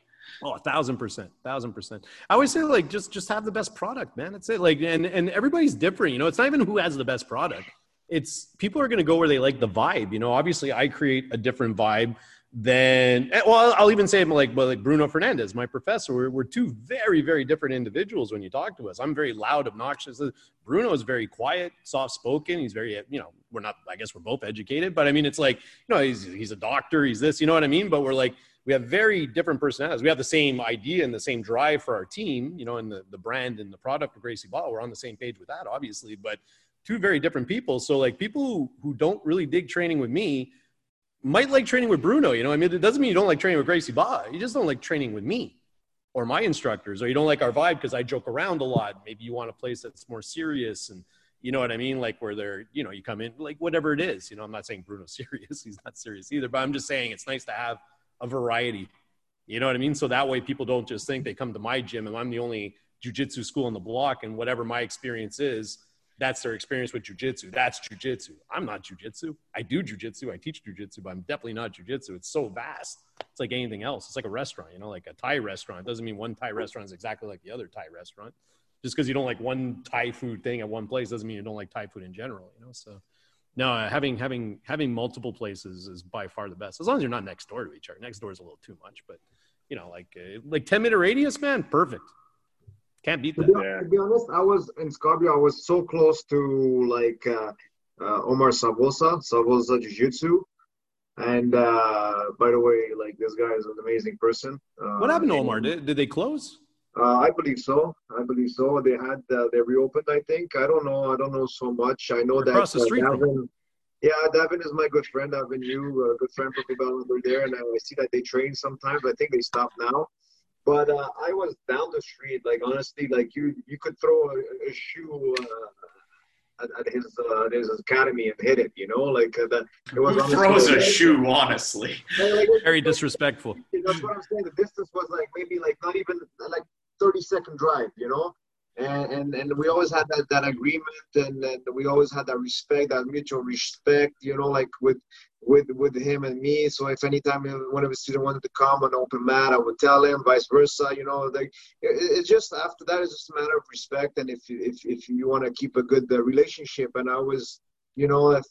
Oh, a thousand percent, thousand percent. I always say like just just have the best product, man. That's it. Like and and everybody's different. You know, it's not even who has the best product. It's people are going to go where they like the vibe. You know, obviously I create a different vibe then eh, well i'll even say like well, like bruno fernandez my professor we're, we're two very very different individuals when you talk to us i'm very loud obnoxious bruno is very quiet soft spoken he's very you know we're not i guess we're both educated but i mean it's like you know he's he's a doctor he's this you know what i mean but we're like we have very different personalities. We have the same idea and the same drive for our team, you know, and the, the brand and the product of Gracie Barra. We're on the same page with that, obviously, but two very different people. So like people who, who don't really dig training with me might like training with Bruno. You know, I mean, it doesn't mean you don't like training with Gracie Barra. You just don't like training with me or my instructors, or you don't like our vibe because I joke around a lot. Maybe you want a place that's more serious and you know what I mean? Like where they're, you know, you come in, like whatever it is. You know, I'm not saying Bruno's serious. He's not serious either, but I'm just saying it's nice to have a variety. You know what I mean? So that way people don't just think they come to my gym and I'm the only jujitsu school on the block and whatever my experience is, that's their experience with jujitsu. That's jujitsu. I'm not jujitsu. I do jujitsu. I teach jujitsu, but I'm definitely not jujitsu. It's so vast. It's like anything else. It's like a restaurant, you know, like a Thai restaurant. It doesn't mean one Thai restaurant is exactly like the other Thai restaurant. Just because you don't like one Thai food thing at one place doesn't mean you don't like Thai food in general, you know? So no, having having having multiple places is by far the best. As long as you're not next door to each other. Next door is a little too much, but you know, like uh, like ten minute radius, man, perfect. Can't beat that. To be, to be honest, I was in Scarborough. I was so close to like uh, uh, Omar Savosa, Savosa Jiu Jitsu. And uh, by the way, like this guy is an amazing person. Uh, what happened to Omar? Did, did they close? Uh, I believe so. I believe so. They had uh, they reopened. I think. I don't know. I don't know so much. I know Across that the street Davin, yeah, Davin is my good friend. Davin, you a good friend from Quebec over there, and I see that they train sometimes. I think they stop now. But uh, I was down the street, like honestly, like you you could throw a, a shoe uh, at, at, his uh, his academy and hit it. You know, like uh, that. It was Who throws a shoe, honestly? Like, Very disrespectful. That's what I'm saying. The distance was like maybe like not even like 30 second drive, you know. And, and, and we always had that, that agreement and, and we always had that respect that mutual respect you know like with with with him and me. So if anytime one of his students wanted to come on open mat i would tell him vice versa you know it, it's just after that it's just a matter of respect and if if, if you want to keep a good uh, relationship. And i was you know if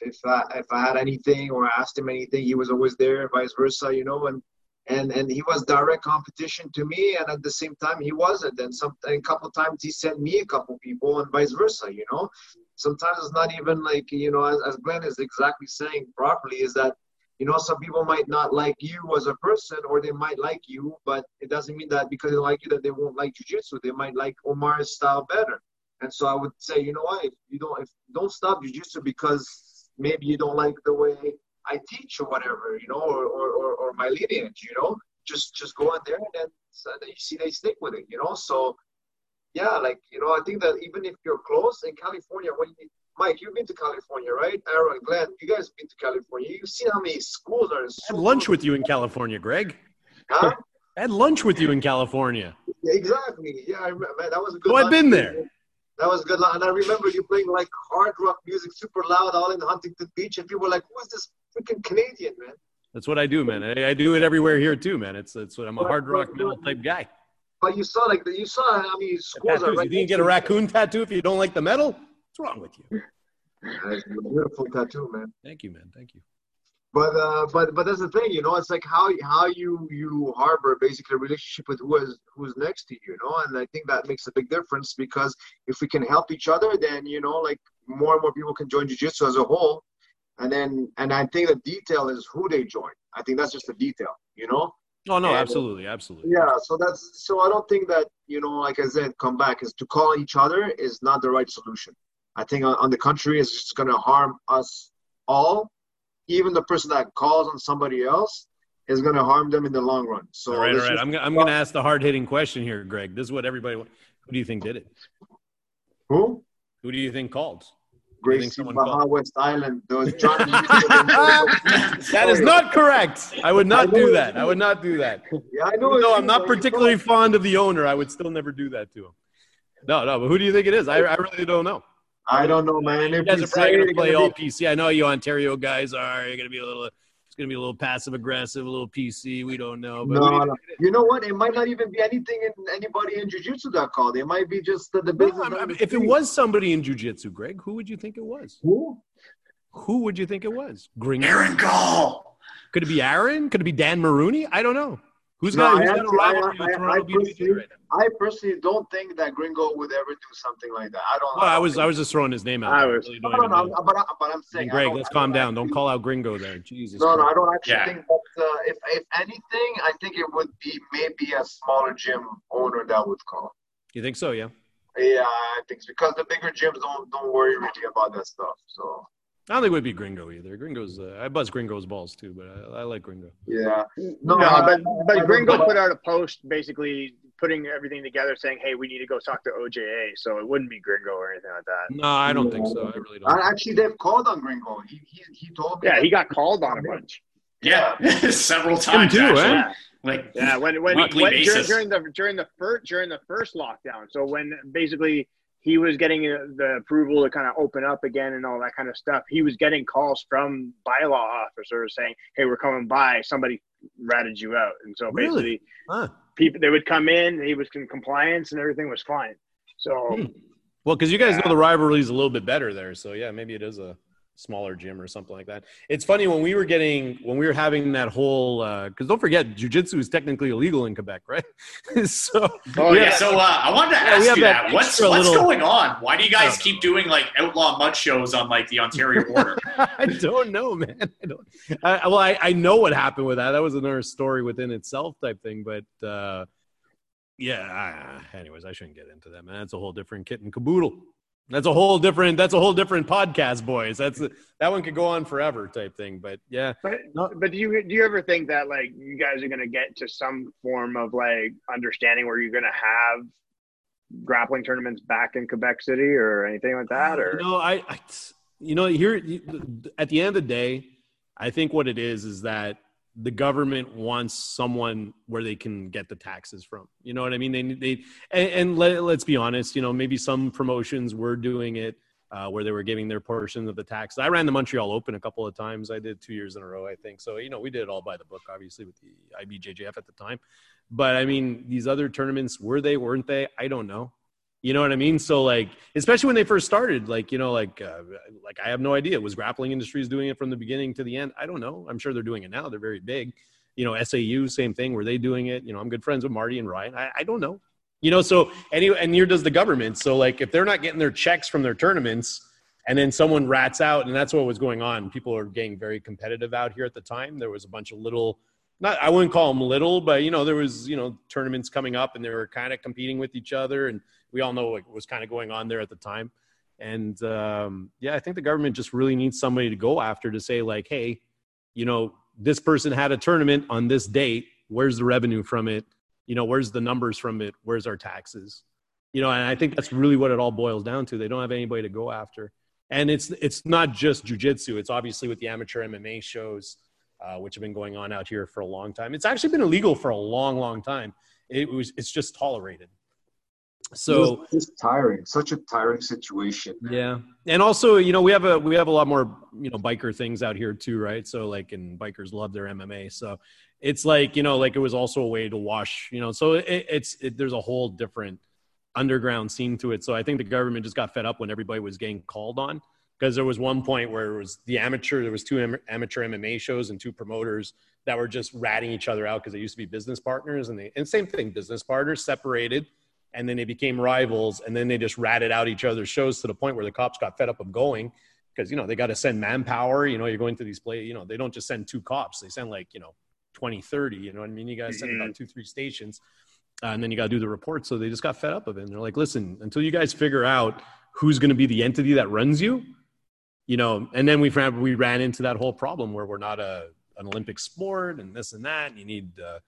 if I, if I had anything or asked him anything he was always there vice versa you know and and and he was direct competition to me and at the same time he wasn't. And some a couple times he sent me a couple people and vice versa you know? Sometimes it's not even like you know as, as glenn is exactly saying properly is that you know some people might not like you as a person or they might like you but it doesn't mean that because they like you that they won't like jiu-jitsu. They might like omar's style better. And so i would say you know what if you don't if don't stop jiu-jitsu because maybe you don't like the way I teach or whatever, you know, or, or, or, my lineage, you know, just just go in there and then so you see they stick with it, you know. So yeah, like you know, I think that even if you're close in California, when you, Mike, you've been to California, right? Aaron, Glenn, you guys been to California. You've seen how many schools are. I had lunch with you in California, Greg. Huh? I had lunch with you in California. Exactly. Yeah, I remember. Man, that was a good. Oh, I've been there. That was good. And I remember you playing like hard rock music, super loud, all in Huntington Beach, and people were like, "Who is this freaking Canadian, man. That's what I do, man. I, I do it everywhere here too, man. It's it's what I'm a hard rock metal type guy. But you saw like you saw schools are. Right you didn't get a raccoon tattoo if you don't like the metal. What's wrong with you? Beautiful tattoo, man. Thank you, man. Thank you. But uh, but but that's the thing, you know. It's like how how you you harbor basically a relationship with who is who's next to you, you know. And I think that makes a big difference because if we can help each other, then you know, like more and more people can join jiu-jitsu as a whole and then and I think the detail is who they join. I think that's just the detail, you know. Oh no, and, absolutely, absolutely. Yeah, so that's so I don't think that you know, like I said, come back is to call each other is not the right solution. I think on, on the contrary, it's just going to harm us all. Even the person that calls on somebody else is going to harm them in the long run. So all right, all right. I'm, I'm going to ask the hard hitting question here, Greg. This is what everybody. Who do you think did it? Who? Who do you think called? Gracie Barra West Island. Those that is not correct. I would not do that. I would not do that. Yeah, I know. No, I'm not particularly fond of the owner. I would still never do that to him. No, no. But who do you think it is? I, I really don't know. I don't know, man. If you guys are probably going to play all be... PC. I know you Ontario guys are. You're going to be a little it's going to be a little passive aggressive, a little PC. We don't know. But no, no. You know what? It might not even be anything in anybody in jiu-jitsu that called. It might be just the, the business. No, I mean, if it was somebody in jiu-jitsu, Greg, who would you think it was? Who? Who would you think it was? Gringo? Aaron Gall. Could it be Aaron? Could it be Dan Marooney? I don't know. Who's no, got, who's got a I, I, I, personally, right I personally don't think that Gringo would ever do something like that. I don't. Well, I, I was I was just throwing his name out. I was. Really no, no, no, but, but I'm saying. Greg, let's calm down. Don't call out Gringo there. Jesus. No, no, I don't actually yeah. think. That, uh, if if anything, I think it would be maybe a smaller gym owner that would call. You think so? Yeah. Yeah, I think so. because the bigger gyms don't don't worry really about that stuff. So I don't think it would be Gringo either. Gringo's uh, I buzz Gringo's balls too, but I, I like Gringo. Yeah, no, no but but Gringo put out a post basically putting everything together, saying, "Hey, we need to go talk to OJA." So it wouldn't be Gringo or anything like that. No, I don't think so. I really don't. Actually, they've called on Gringo. He he, he told me. Yeah, he got called on a bunch. Yeah, several times. Him too, eh? Like yeah, when when, when during, during the during the first during the first lockdown. So when basically he was getting uh, the approval to kind of open up again and all that kind of stuff. He was getting calls from bylaw officers saying, "Hey, we're coming by. Somebody ratted you out." And so basically, really? huh. people they would come in. He was in compliance, and everything was fine. So, hmm. well, because you guys yeah. know the rivalry is a little bit better there, so yeah, maybe it is a smaller gym or something like that. It's funny when we were getting when we were having that whole uh because uh, don't forget jujitsu is technically illegal in Quebec, right? so oh yeah. So uh, I wanted to ask yeah, you that. that. What's what's little, going on? Why do you guys keep doing like outlaw mud shows on like the Ontario border? I don't know, man. I don't. I, well, I, I know what happened with that. That was another story within itself, type thing. But uh, yeah. anyways, I shouldn't get into that, man. That's a whole different kit and caboodle. That's a whole different. That's a whole different podcast, boys. That's that one could go on forever, type thing. But yeah. But but do you do you ever think that like you guys are gonna get to some form of like understanding where you're gonna have grappling tournaments back in Quebec City or anything like that? Or no, I, I you know here at the end of the day, I think what it is is that the government wants someone where they can get the taxes from. You know what I mean? They they and, and let, us be honest. You know, maybe some promotions were doing it uh, where they were giving their portion of the tax. I ran the Montreal Open a couple of times. I did two years in a row, I think. So you know, we did it all by the book, obviously with the IBJJF at the time. But I mean, these other tournaments were they, weren't they? I don't know. You know what I mean? So like, especially when they first started, like you know, like uh, like I have no idea. Was Grappling Industries doing it from the beginning to the end? I don't know. I'm sure they're doing it now. They're very big. You know, SAU, same thing. Were they doing it? You know, I'm good friends with Marty and Ryan. I, I don't know. You know, so anyway, and near does the government. So like, if they're not getting their checks from their tournaments, and then someone rats out, and that's what was going on. People are getting very competitive out here at the time. There was a bunch of little not I wouldn't call them little, but you know there was you know tournaments coming up and they were kind of competing with each other, and we all know what was kind of going on there at the time. And um, yeah, I think the government just really needs somebody to go after to say like, hey, you know, this person had a tournament on this date. Where's the revenue from it? You know, where's the numbers from it? Where's our taxes? You know, and I think that's really what it all boils down to. They don't have anybody to go after, and it's it's not just jujitsu. It's obviously with the amateur MMA shows uh, which have been going on out here for a long time. It's actually been illegal for a long, long time. It was it's just tolerated. So it's tiring, such a tiring situation. Yeah, and also you know we have a we have a lot more you know biker things out here too, right? So like and bikers love their MMA, so it's like you know like it was also a way to wash you know so it, it's it, there's a whole different underground scene to it. So I think the government just got fed up when everybody was getting called on because there was one point where it was the amateur there was two am- amateur mma shows and two promoters that were just ratting each other out because they used to be business partners and they and same thing business partners separated and then they became rivals and then they just ratted out each other's shows to the point where the cops got fed up of going because you know they got to send manpower you know you're going to these play you know they don't just send two cops they send like you know 20 30 you know what i mean you got to send about mm-hmm. two three stations uh, and then you got to do the report so they just got fed up of it and they're like listen until you guys figure out who's going to be the entity that runs you you know, and then we ran, we ran into that whole problem where we're not a an Olympic sport and this and that. And you need, uh,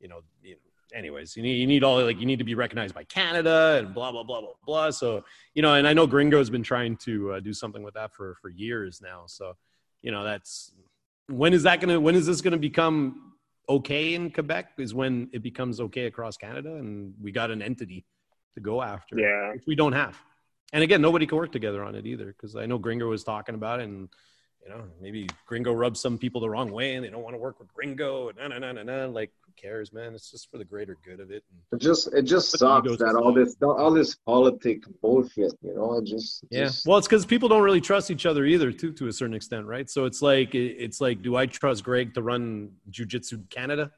you know, you know, anyways, you need you need all like you need to be recognized by Canada and blah blah blah blah blah. So you know, and I know Gringo's been trying to uh, do something with that for for years now. So you know, that's when is that gonna when is this gonna become okay in Quebec? Is when it becomes okay across Canada, and we got an entity to go after. Yeah, which we don't have and again, nobody can work together on it either because I know Gringo was talking about it, and you know maybe Gringo rubs some people the wrong way, and they don't want to work with Gringo, and na na na na Like who cares, man? It's just for the greater good of it. And it just it just sucks that all this all this politic bullshit, you know. It just yeah. Just... Well, it's because people don't really trust each other either, too, to a certain extent, right? So it's like it's like, do I trust Greg to run Jiu Jitsu Canada?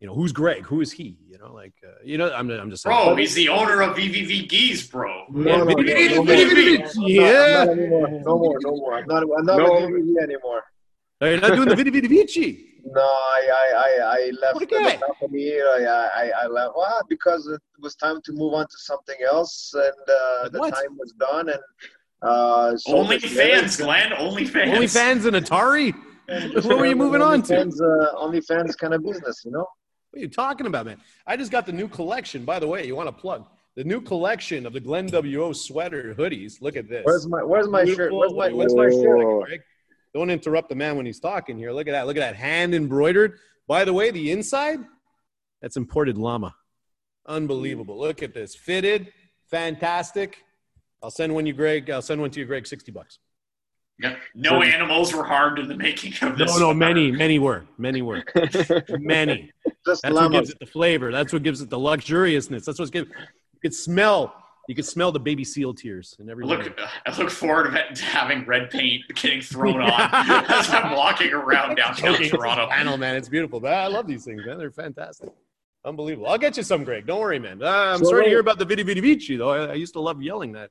You know, who's Greg? Who is he? You know, like, uh, you know, I'm, I'm just saying. Bro, he's the owner of VVV Gis, bro. No, no, no, yeah. No more, no more. I'm not, I'm not no. with VVV anymore. You're not doing the Vidi Vidi Vici. No, I I, I left the company. I, I, I left well, because it was time to move on to something else, and uh, the what? time was done. And uh, so only fans, Glenn. Only fans. Only fans and Atari. what were you moving on to? Uh, only fans kind of business, you know. What are you talking about, man? I just got the new collection. By the way, you want to plug the new collection of the Glenn WO sweater hoodies. Look at this. Where's my Where's my Beautiful. shirt? Where's my Where's my shirt? Greg? Don't interrupt the man when he's talking here. Look at that. Look at that hand embroidered. By the way, the inside, that's imported llama. Unbelievable. Mm. Look at this. Fitted, fantastic. I'll send one you, Greg. I'll send one to you, Greg. Sixty bucks. Yeah. No animals were harmed in the making of this. No, no, many, many were. Many were. many. Just That's llamas. what gives it the flavor. That's what gives it the luxuriousness. That's what's gives. You could smell you could smell the baby seal tears and everything. Look, I look forward to having red paint getting thrown on as I'm walking around downtown okay, Toronto. Panel, man, it's beautiful. But I love these things, man. They're fantastic. Unbelievable. I'll get you some, Greg. Don't worry, man. Uh, I'm so, sorry to hear about the Vidi Vidi Vici, though. I, I, used to love yelling that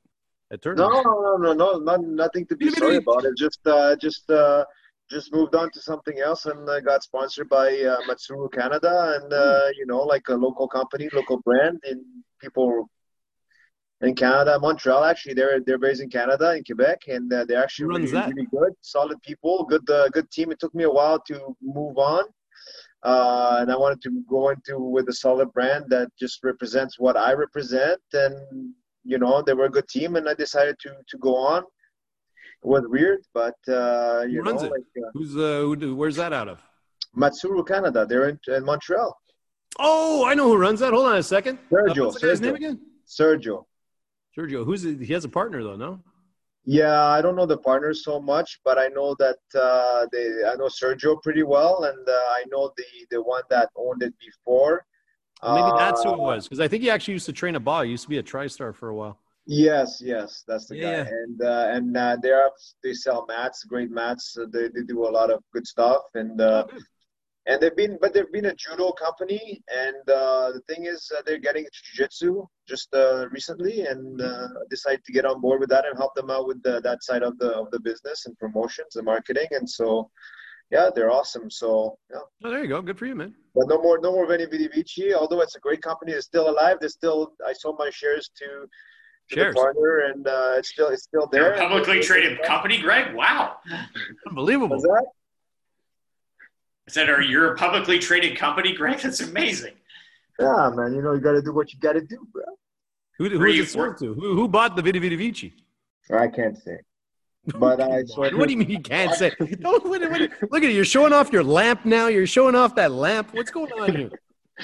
at tournaments. No, no, no, no, not, nothing to be Vidi sorry Vidi. about. It just, uh, just, uh, just moved on to something else and uh, got sponsored by uh, Matsuru Canada and uh, hmm. you know like a local company, local brand, and people in Canada, Montreal. Actually, they're they're based in Canada, in Quebec, and uh, they're actually really, really, good, solid people, good uh, good team. It took me a while to move on, uh, and I wanted to go into with a solid brand that just represents what I represent, and you know they were a good team, and I decided to to go on. It was weird, but uh, you Who know, it? Like, uh, who's uh, who, where's that out of? Matsuru, Canada. They're in, in Montreal. Oh, I know who runs that. Hold on a second. Sergio. Uh, what's the guy's Sergio. name again? Sergio. Sergio, who's he has a partner though, no? Yeah, I don't know the partners so much, but I know that uh, they I know Sergio pretty well, and uh, I know the the one that owned it before. Maybe that's who it uh, was, because I think he actually used to train a ball. He used to be a TriStar for a while. Yes, yes, that's the yeah. guy. And uh, and uh, they are they sell mats, great mats. they they do a lot of good stuff, and uh, oh, and they've been but they've been a judo company. And uh, the thing is uh, they're getting into jiu-jitsu just uh, recently. And uh, decided to get on board with that and help them out with the, that side of the of the business and promotions and marketing. And so yeah they're awesome. So yeah. Oh, there you go. Good for you man. But no more no more Veni Vidi Vici although it's a great company it's still alive. They're still I sold my shares to shares. partner, and uh, it's still it's still there. They're publicly traded company, Greg. Wow, unbelievable. I said, "Are you a publicly traded company, Greg? That's amazing." Yeah, man. You know, you got to do what you got to do, bro. Who, who is it sold to? Who, who bought the Vidi Vidi Vici? I can't say. But I. swear. what do you mean you can't say? Don't, look at it. You're showing off your lamp now. You're showing off that lamp. What's going on here?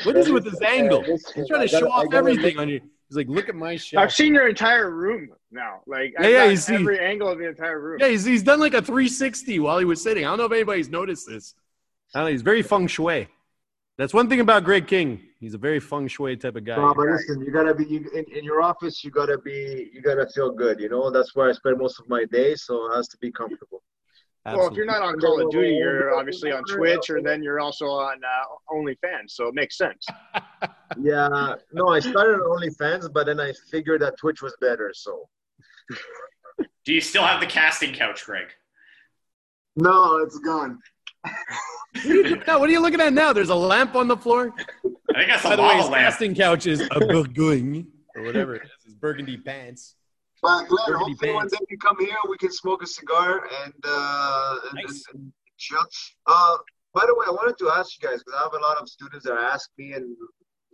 What is it with this angle? He's trying to show off everything on you. He's like, look at my shelf. I've seen your entire room now. Like, yeah, yeah, he's every angle of the entire room. Yeah, he's, he's done like a 360 while he was sitting. I don't know if anybody's noticed this. I don't know, he's very feng shui. That's one thing about Greg King. He's a very feng shui type of guy. No, but listen, you gotta be you, in, in your office. You gotta be. You gotta feel good. You know, that's where I spend most of my day. So it has to be comfortable. Absolutely. Well, if you're not on Call of Duty, you're obviously on Twitch, or then you're also on uh, OnlyFans. So it makes sense. yeah. No, I started on OnlyFans, but then I figured that Twitch was better. So. Do you still have the casting couch, Greg? No, it's gone. what, are you now? what are you looking at now? There's a lamp on the floor. I think that's By the way, his casting couch is a Bourgogne or whatever it is. It's burgundy pants. Well, Glenn, hopefully one day you come here, we can smoke a cigar and, uh, nice. and, and chill. Uh, by the way, I wanted to ask you guys because I have a lot of students that ask me, and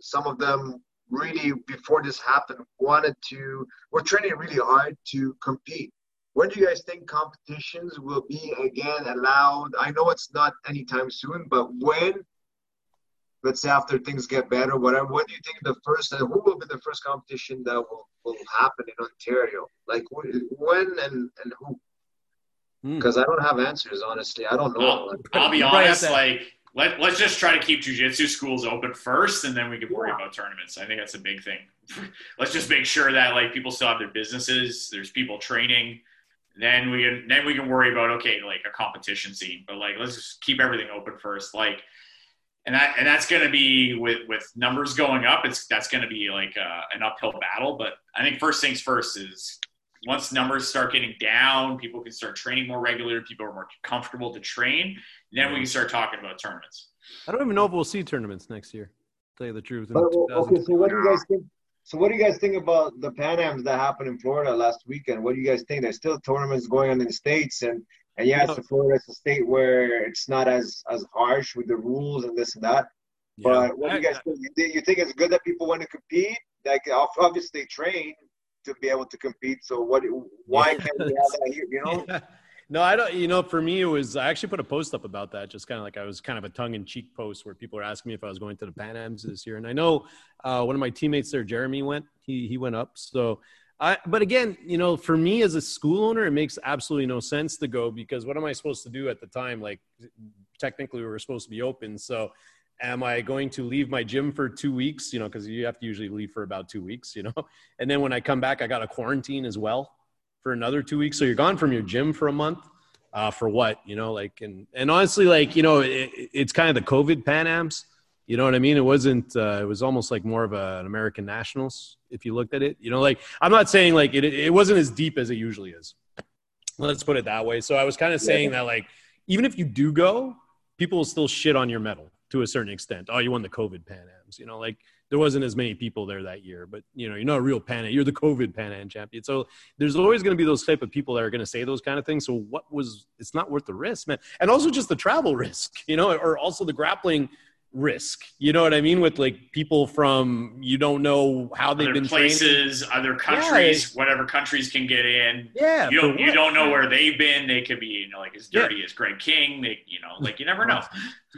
some of them really, before this happened, wanted to. We're training really hard to compete when do you guys think competitions will be again allowed? I know it's not anytime soon, but when? Let's say after things get better, whatever. When do you think the first? who will be the first competition that will, will happen in Ontario? Like when and and who? Because hmm. I don't have answers, honestly. I don't know. I'll, I'll be honest. Like let, let's just try to keep jujitsu schools open first and then we can worry yeah. about tournaments. I think that's a big thing. let's just make sure that like people still have their businesses, there's people training, then we can then we can worry about okay like a competition scene but like let's just keep everything open first like and that and that's going to be with with numbers going up it's that's going to be like uh, an uphill battle but i think first things first is once numbers start getting down, people can start training more regularly. People are more comfortable to train. Then we can start talking about tournaments. I don't even know if we'll see tournaments next year. tell you the truth. But, okay, so what do you guys think? So what do you guys think about the Pan Ams that happened in Florida last weekend? What do you guys think? There's still tournaments going on in the states, and and yeah, it's Florida, it's a state where it's not as as harsh with the rules and this and that. Yeah. But what do you guys think? You think it's good that people want to compete? Like obviously train to be able to compete. So what? Why can't we have that here? You know. Yeah. No, I don't. You know, for me, it was. I actually put a post up about that, just kind of like I was kind of a tongue in cheek post where people were asking me if I was going to the Pan Ams this year, and I know uh, one of my teammates there, Jeremy, went. He he went up. So, I. But again, you know, for me as a school owner, it makes absolutely no sense to go because what am I supposed to do at the time? Like, technically, we were supposed to be open, so am I going to leave my gym for two weeks? You know, because you have to usually leave for about two weeks, you know. And then when I come back, I got a quarantine as well for another two weeks. So you're gone from your gym for a month. Uh, for what? You know, like and and honestly, like you know, it, it's kind of the COVID Pan Ams. You know what I mean? It wasn't. Uh, it was almost like more of a, an American Nationals if you looked at it. You know, like I'm not saying like it. It wasn't as deep as it usually is. Let's put it that way. So I was kind of saying yeah. that like even if you do go, people will still shit on your medal to a certain extent. Oh, you won the COVID Pan Ams. You know, like there wasn't as many people there that year, but you know, you're not a real Pan Am. You're the COVID Pan Am champion. So there's always going to be those type of people that are going to say those kind of things. So what was? It's not worth the risk, man. And also just the travel risk, you know, or also the grappling risk. You know what I mean? With like people from you don't know how they've other been places, trained. other countries, yeah. whatever countries can get in. Yeah, you don't you don't know where they've been. They could be you know like as dirty yeah. as Greg King. They you know like you never know.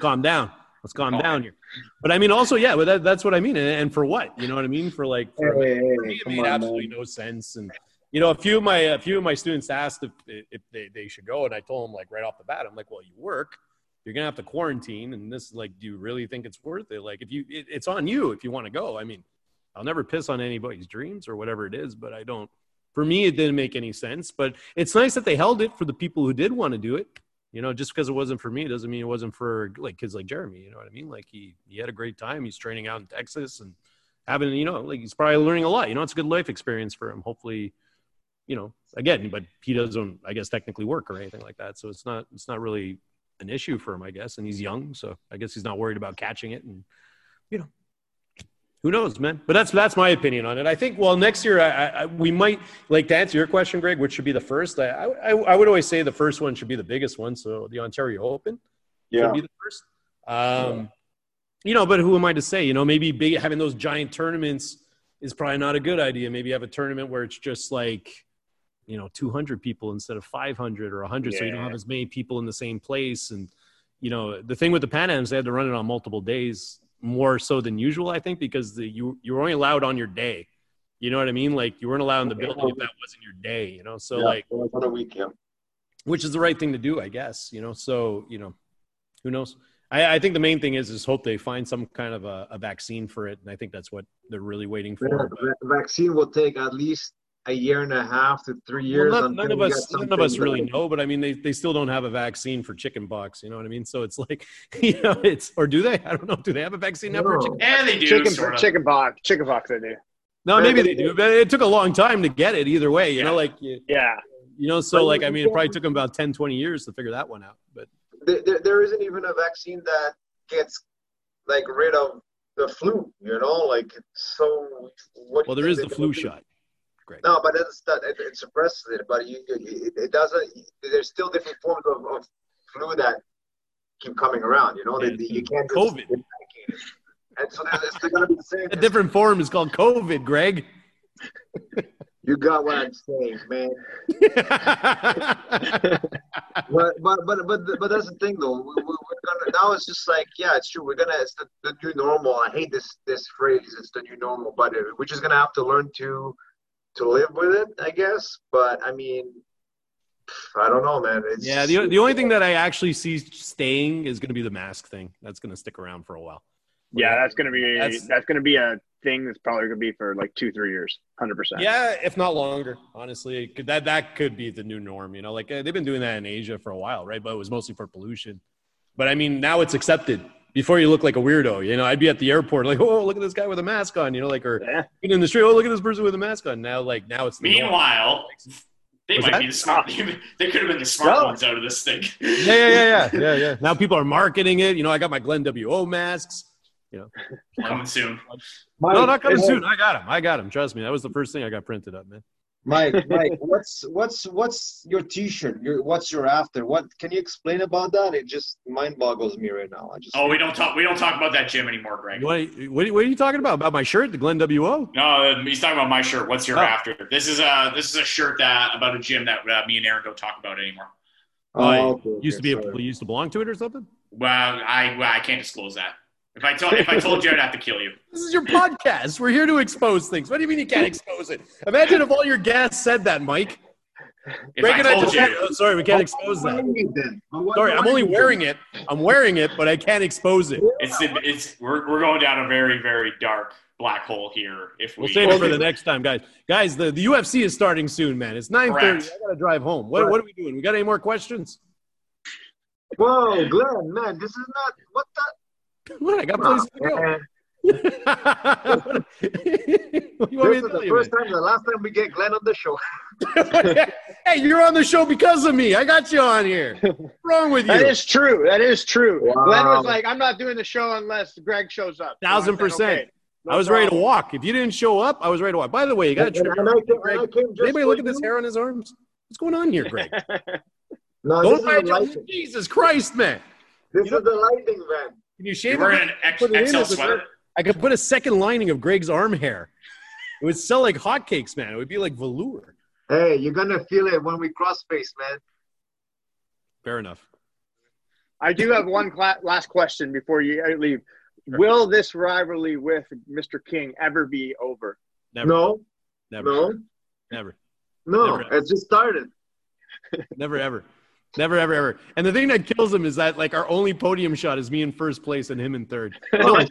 Calm down. Let's calm oh, down here. But I mean, also, yeah, but that, that's what I mean. And, and, for what? You know what I mean? For like, for, hey, for me, it made on, absolutely man. no sense. And you know, a few of my a few of my students asked if if they, they should go, and I told them like right off the bat, I'm like, well, you work, you're gonna have to quarantine, and this like, do you really think it's worth it? Like, if you, it, it's on you if you want to go. I mean, I'll never piss on anybody's dreams or whatever it is, but I don't. For me, it didn't make any sense. But it's nice that they held it for the people who did want to do it you know, just because it wasn't for me doesn't mean it wasn't for like kids like Jeremy. You know what I mean? Like he he had a great time. He's training out in Texas and having you know like he's probably learning a lot. You know, it's a good life experience for him. Hopefully, you know, again, but he doesn't I guess technically work or anything like that. So it's not it's not really an issue for him, I guess. And he's young, so I guess he's not worried about catching it. And you know, who knows, man? But that's that's my opinion on it. I think well, next year I, I, we might like to answer your question, Greg. Which should be the first? I, I, I would always say the first one should be the biggest one. So the Ontario Open yeah. should be the first. Um, yeah. You know, but who am I to say? You know, maybe big, having those giant tournaments is probably not a good idea. Maybe have a tournament where it's just like you know 200 people instead of 500 or 100, yeah. so you don't have as many people in the same place. And you know, the thing with the Pan Ams, they had to run it on multiple days more so than usual, I think, because the, you you were only allowed on your day. You know what I mean? Like you weren't allowed in the building if that wasn't your day. You know, so yeah, like on a weekend, which is the right thing to do, I guess. You know, so you know, who knows? I, I think the main thing is is hope they find some kind of a, a, vaccine for it, and I think that's what they're really waiting for. The vaccine will take at least a year and a half to three years. Well, none, none of us, none of us really know, but I mean, they, they still don't have a vaccine for chicken pox. You know what I mean? So it's like, you know, it's or do they? I don't know. Do they have a vaccine now for chicken? Yeah, they do. Chicken, sort of. chicken pox, chicken pox, they do. No, maybe they do, but it took a long time to get it. Either way, you yeah. know, like yeah, you know, so like I mean, it probably took them about 10, 20 years to figure that one out. But there, there isn't even a vaccine that gets like rid of the flu. You know, like so. What well, there is the flu shot. Great. No, but it's that it, it suppresses it, but you, it, it, doesn't. There's still different forms of, of flu that keep coming around. You know, yeah, you can't just COVID. And so it's gonna be the same. A different form is called COVID, Greg. You got what I'm saying, man. but, but but but but that's the thing though. We, are gonna now. It's just like yeah, it's true. We're gonna. It's the, the new normal. I hate this this phrase. It's the new normal, but uh, we're just gonna have to learn to to live with it, I guess. But I mean, I don't know, man. It's, yeah, the the only thing that I actually see staying is going to be the mask thing. That's going to stick around for a while. Yeah, that's going to be that's, that's going to be a thing that's probably going to be for like two, three years, hundred percent. Yeah, if not longer. Honestly, that that could be the new norm. You know, like uh, they've been doing that in Asia for a while, right? But it was mostly for pollution. But I mean, now it's accepted. Before you look like a weirdo. You know, I'd be at the airport like, oh, look at this guy with a mask on. You know, like or yeah. in the street, oh, look at this person with a mask on. Now, like now it's. Meanwhile, they might that? be the smart. they could have been the smart no. ones out of this thing. yeah, yeah, yeah, yeah, yeah, yeah. Now people are marketing it. You know, I got my Glenn WO masks. You know, coming soon. no, not coming soon. I got him. I got him. Trust me. That was the first thing I got printed up, man. Mike, Mike, what's what's what's your T-shirt? Your what's your after? What can you explain about that? It just mind boggles me right now. I just oh, we don't talk we don't talk about that gym anymore, Greg. What, what, what are you talking about? About my shirt, the Glenn WO? No, he's talking about my shirt. What's your oh. after? This is a this is a shirt that about a gym that uh, me and Aaron don't talk about anymore. Oh, oh okay, used okay, to be a, used to belong to it or something. Well, I well, I can't disclose that. If I told if I told you, I'd have to kill you. This is your podcast. We're here to expose things. What do you mean you can't expose it? Imagine if all your guests said that, Mike. If I told you, oh, sorry, we can't expose that. Sorry, I'm only wearing it. I'm wearing it, but I can't expose it. It's it's we're we're going down a very very dark black hole here. If we will save it for the next time, guys. Guys, the, the UFC is starting soon, man. It's 9:30. I gotta drive home. What what are we doing? We got any more questions? Whoa, Glenn, man, this is not what the what? I got places ah, to go. this is the first time, the last time we get Glenn on the show. hey, you're on the show because of me. I got you on here. What's wrong with you? That is true. That is true. Wow. Glenn was like, I'm not doing the show unless Greg shows up. Thousand percent. Okay, no I was problem. ready to walk. If you didn't show up, I was ready to walk. By the way, you got to trim. Anybody look at this hair on his arms? What's going on here, Greg? no, Don't Jesus Christ, man. This you is the lighting, man. Can you shave You're wearing an X, XL sweater? I could put a second lining of Greg's arm hair. It would sell like hotcakes, man. It would be like velour. Hey, you're gonna feel it when we cross face, man. Fair enough. I do have one cl- last question before you uh, leave. Sure. Will this rivalry with Mr. King ever be over? Never. No. Never. No. Never. No. Never, it just started. Never ever. Never, ever, ever. And the thing that kills him is that like our only podium shot is me in first place and him in third. kills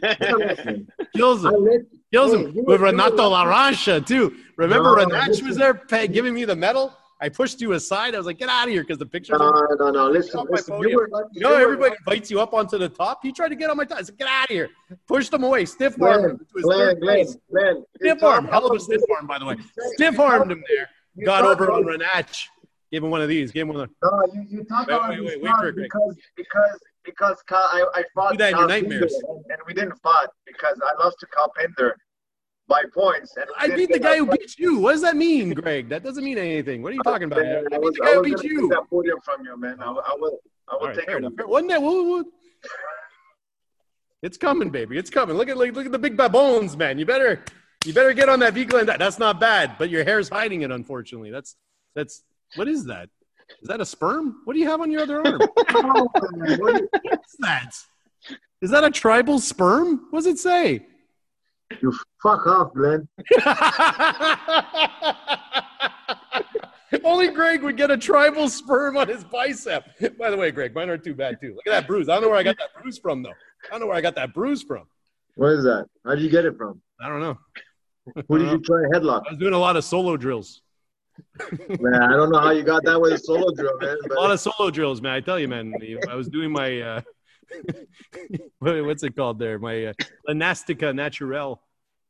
him. Kills him. Kills him. With Renato Larrañaga too. Remember no, Renach was there giving me the medal? I pushed you aside. I was like, get out of here because the picture. no, are. No, no, listen. listen you, were, you know, everybody invites you up onto the top. He tried to get on my top. I said, get out of here. Pushed him away. Stiff armed him. Glenn, Glenn, Glenn, Stiff um, arm. Hell of a stiff arm, by the way. Stiff armed him there. Got over on Renach. Give him one of these. Give him one of No, you, you talk wait, about wait, wait, wait for because, because because I, I fought Do that in your nightmares. And, and, we didn't fight because I lost to Carl Pinder by points. And I beat the guy who beat you. What does that mean, Greg? That doesn't mean anything. What are you talking about? I, I beat the guy who beat you. that podium from you, man. I, I will. I will right, take it. Wasn't that? What, what? It's coming, baby. It's coming. Look at look, look at the big baboons, man. You better you better get on that V That's not bad, but your hair's hiding it. Unfortunately, that's that's what is that? Is that a sperm? What do you have on your other arm? What's that? Is that a tribal sperm? What does it say? You fuck off, Glenn. Only Greg would get a tribal sperm on his bicep. By the way, Greg, mine aren't too bad too. Look at that bruise. I don't know where I got that bruise from though. I don't know where I got that bruise from. Where is that? How did you get it from? I don't know. Who did you try a headlock? I was doing a lot of solo drills man, I don't know how you got that with a solo drill, man. But... A lot of solo drills, man. I tell you, man. I was doing my uh, what's it called there? My uh, Elastica Naturel.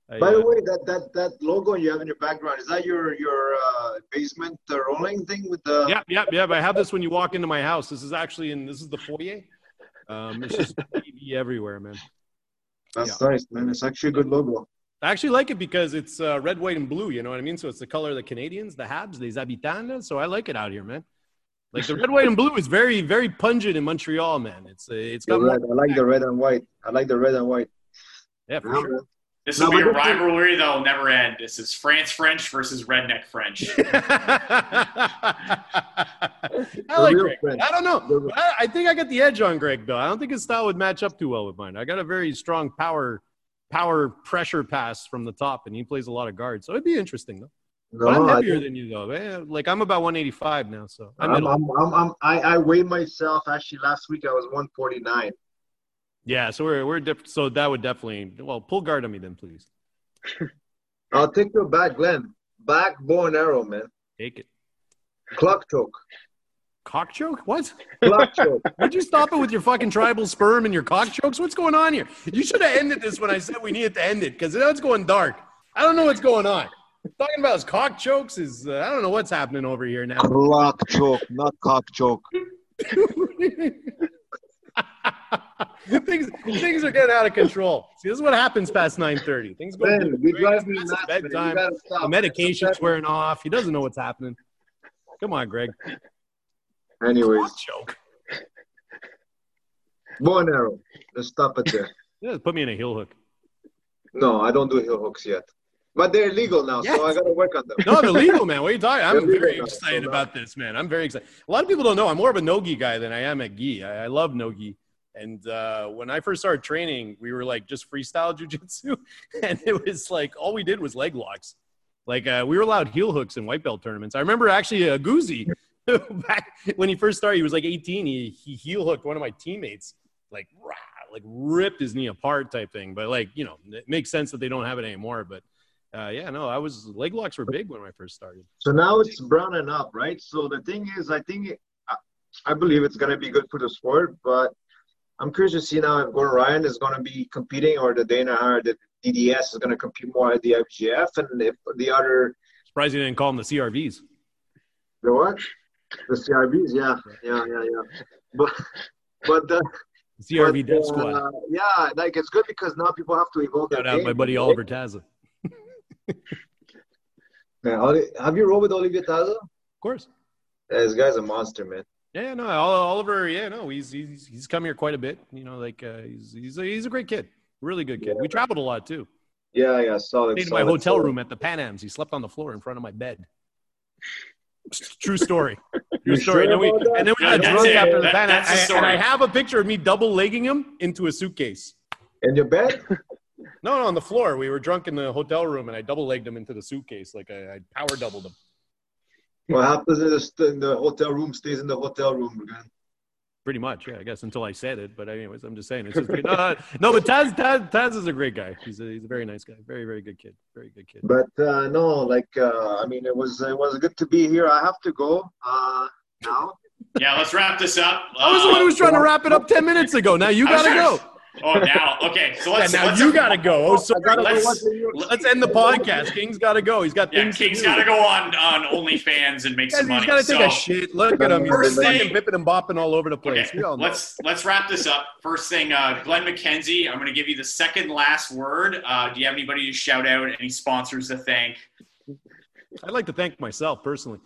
By the uh, way, that, that that logo you have in your background is that your your uh, basement uh, rolling thing with the? Yep, yep, yep. I have this when you walk into my house. This is actually in this is the foyer. Um, it's just TV everywhere, man. That's yeah. nice, man. It's actually a good logo. I actually like it because it's uh, red, white, and blue. You know what I mean? So it's the color of the Canadians, the Habs, the Habitants. So I like it out here, man. Like the red, white, and blue is very, very pungent in Montreal, man. It's uh, it's got. Red. I like the red and white. I like the red and white. Yeah, for sure. This will no, be a rivalry that'll never end. This is France French versus redneck French. I like Greg. French. I don't know. I, I think I got the edge on Greg, though. I don't think his style would match up too well with mine. I got a very strong power power pressure pass from the top, and he plays a lot of guards. So it'd be interesting though. No, but I'm heavier than you though. Man. Like I'm about 185 now, so I'm, I'm, I'm, I'm, i I weighed myself actually last week. I was 149. Yeah, so we're we're diff- so that would definitely well pull guard on me then, please. I'll take your back, Glenn. Back bow and arrow, man. Take it. Clock choke. Cock choke? What? Cock choke. Would you stop it with your fucking tribal sperm and your cock chokes? What's going on here? You should have ended this when I said we needed to end it because now it's going dark. I don't know what's going on. Talking about his cock chokes is uh, I don't know what's happening over here now. Cock choke, not cock choke. things things are getting out of control. See, this is what happens past nine thirty. Things go. Man, we drive me nuts, bedtime. The medication's wearing off. He doesn't know what's happening. Come on, Greg. Anyways, joke. Bow and arrow. Let's stop it there. Yeah, put me in a heel hook. No, I don't do heel hooks yet. But they're legal now, yes. so I got to work on them. No, they're legal, man. What are you talking? I'm very excited so about this, man. I'm very excited. A lot of people don't know I'm more of a nogi guy than I am a gi. I, I love nogi. And uh, when I first started training, we were like just freestyle jujitsu, and it was like all we did was leg locks. Like uh, we were allowed heel hooks in white belt tournaments. I remember actually a uh, Goozy back when he first started. He was like 18. He he heel hooked one of my teammates, like rah, like ripped his knee apart type thing. But like you know, it makes sense that they don't have it anymore. But uh, yeah, no, I was leg locks were big when I first started. So now it's browning up, right? So the thing is, I think I believe it's going to be good for the sport, but I'm curious to see now if Gordon Ryan is going to be competing or the Dana or the DDS is going to compete more at the IBJJF, and if the other. Surprised you didn't call them the CRVs. The what? The CRVs, yeah, yeah, yeah, yeah. But but the. CRV Death Squad. Uh, yeah, like it's good because now people have to evolve Shout out game, my buddy Oliver Taza. man, have you rolled with Oliver Taza? Of course. Yeah, this guy's a monster, man. Yeah, no, Oliver. Yeah, no, he's he's he's come here quite a bit. You know, like uh, he's he's a, he's a great kid, really good kid. Yeah. We traveled a lot too. Yeah, yeah, solid. Stayed in my hotel room at the Pan Ams. He slept on the floor in front of my bed. True story. True story. Sure and, then we, and then we got drunk after the Pan Ams. And I have a picture of me double legging him into a suitcase. In your bed? No, no, on the floor. We were drunk in the hotel room, and I double legged him into the suitcase. Like I, I power doubled him. What happens in the hotel room stays in the hotel room again. Pretty much, yeah. I guess until I said it, but anyways, I'm just saying. It's just no, no, no, but Taz, Taz, Taz is a great guy. He's a, he's a very nice guy. Very, very good kid. Very good kid. But uh, no, like uh, I mean, it was it was good to be here. I have to go uh, now. Yeah, let's wrap this up. I was the one who was trying to wrap it up ten minutes ago. Now you gotta go. Oh, now okay. So let's. Yeah, now let's, you got to go. Oh, sorry. Let's, let's, end the podcast. King's got to go. He's got yeah, things. King's got to go on on OnlyFans and make some money. He's got to take a shit. Look at him. He's been thing, bipping and bopping all over the place. Okay, let's let's wrap this up. First thing, uh, Glenn McKenzie. I'm going to give you the second last word. Uh, do you have anybody to shout out? Any sponsors to thank? I'd like to thank myself personally.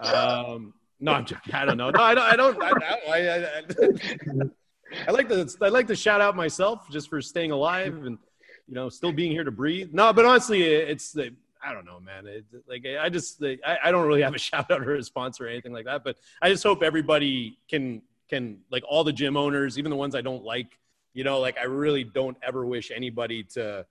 Um, no, I'm joking. I don't know. No, I don't. I don't. I, I, I, I like to I like to shout out myself just for staying alive and you know still being here to breathe. No, but honestly, it's the I don't know, man. It, like I just I, I don't really have a shout out or a sponsor or anything like that. But I just hope everybody can can like all the gym owners, even the ones I don't like. You know, like I really don't ever wish anybody to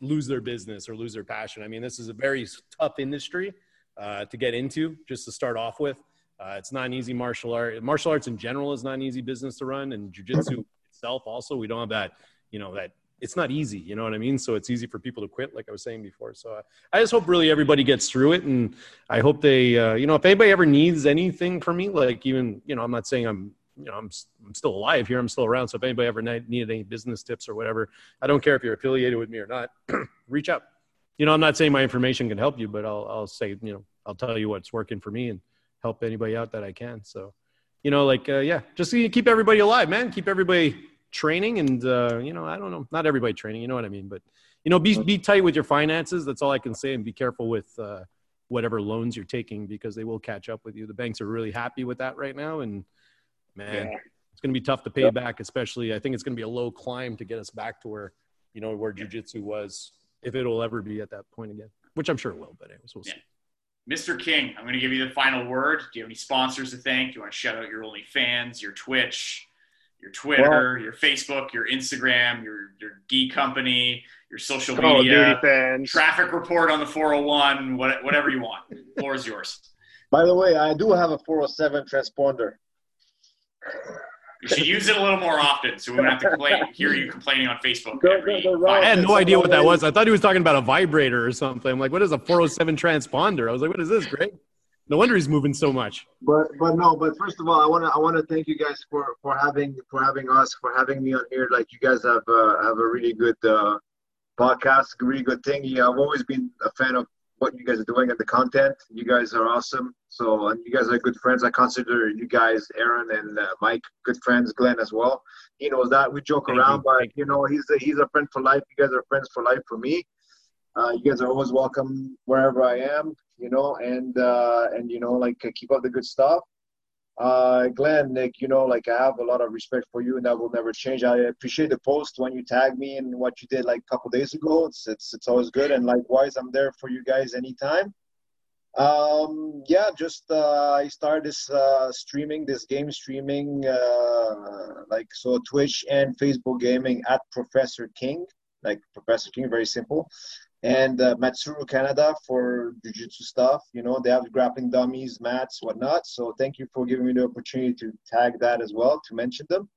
lose their business or lose their passion. I mean, this is a very tough industry uh, to get into, just to start off with. Uh, it's not an easy martial art. Martial arts in general is not an easy business to run, and jujitsu itself also. We don't have that, you know, that it's not easy. You know what I mean? So it's easy for people to quit, like I was saying before. So uh, I just hope really everybody gets through it, and I hope they, uh, you know, if anybody ever needs anything from me, like even, you know, I'm not saying I'm. You know, I'm I'm still alive here. I'm still around. So if anybody ever needed any business tips or whatever, I don't care if you're affiliated with me or not. reach out. You know, I'm not saying my information can help you, but I'll I'll say you know I'll tell you what's working for me and help anybody out that I can. So, you know, like, uh, yeah, just keep everybody alive, man. Keep everybody training and, uh, you know, I don't know, not everybody training, you know what I mean? But, you know, be, be tight with your finances. That's all I can say. And be careful with uh, whatever loans you're taking because they will catch up with you. The banks are really happy with that right now. And, man, yeah. it's going to be tough to pay yep. back, especially. I think it's going to be a low climb to get us back to where, you know, where jujitsu was, if it'll ever be at that point again, which I'm sure it will. But anyways, we'll see. Yeah. Mr. King, I'm going to give you the final word. Do you have any sponsors to thank? Do you want to shout out your OnlyFans, your Twitch, your Twitter, well, your Facebook, your Instagram, your your gi company, your social media, traffic report on the 401, whatever you want. The floor is yours. By the way, I do have a 407 transponder. You should use it a little more often, so we don't have to complain, hear you complaining on Facebook. Every I had no idea what that was. I thought he was talking about a vibrator or something. I'm like, what is a 407 transponder? I was like, what is this, Greg? No wonder he's moving so much. But but no, but first of all, I want to I want to thank you guys for for having for having us for having me on here. Like you guys have uh, have a really good uh, podcast, really good thing. Yeah, I've always been a fan of what you guys are doing and the content. You guys are awesome. So and you guys are good friends. I consider you guys, Aaron and uh, Mike, good friends. Glenn as well. He knows that we joke thank around, you. but you know he's a, he's a friend for life. You guys are friends for life for me. Uh, you guys are always welcome wherever I am, you know, and uh, and you know, like keep up the good stuff. Uh, Glenn, Nick, you know, like I have a lot of respect for you, and that will never change. I appreciate the post when you tagged me and what you did like a couple days ago. It's it's it's always good, and likewise, I'm there for you guys anytime. Um, yeah, just uh, I started this uh, streaming, this game streaming, uh, like so Twitch and Facebook gaming at Professor King, like Professor King, very simple and uh, Matsuru Canada for jiu-jitsu stuff. You know, they have grappling dummies, mats, whatnot. So thank you for giving me the opportunity to tag that as well, to mention them.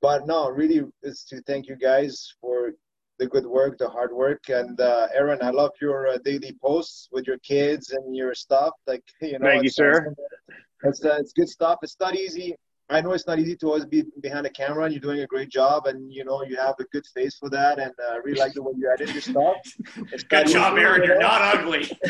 But no, really, is to thank you guys for the good work, the hard work, and uh, Aaron, I love your uh, daily posts with your kids and your stuff. Like you know, thank you, sir. It's, uh, it's good stuff. It's not easy I know it's not easy to always be behind a camera, and you're doing a great job, and you know you have a good face for that, and I uh, really like the way you edit your stuff. It's good job, Aaron. You're not ugly.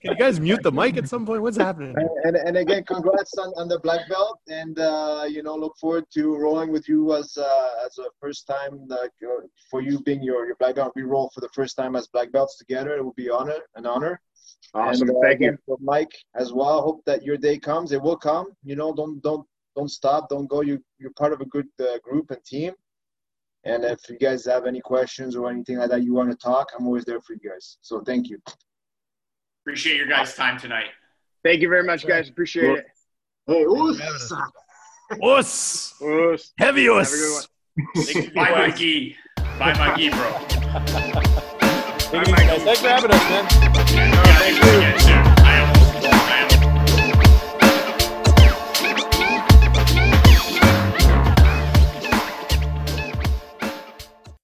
can you guys mute the mic at some point? What's happening? And, and, and again, congrats on, on the black belt, and uh, you know look forward to rolling with you as uh, as a first time like uh, for you being your your black belt. We roll for the first time as black belts together. It will be honor an honor. Awesome. And, uh, Thank you. For Mike as well. Hope that your day comes. It will come. You know, don't don't don't stop. Don't go. You you're part of a good uh, group and team. And if you guys have any questions or anything like that you want to talk, I'm always there for you guys. So thank you. Appreciate your guys' time tonight. Thank you very much, guys. Appreciate well, it. Hey, us. Us. Us. Heavy us. Bye, Mikey. Bye, Mikey, bro. Thanks for having us, man. Yeah, thanks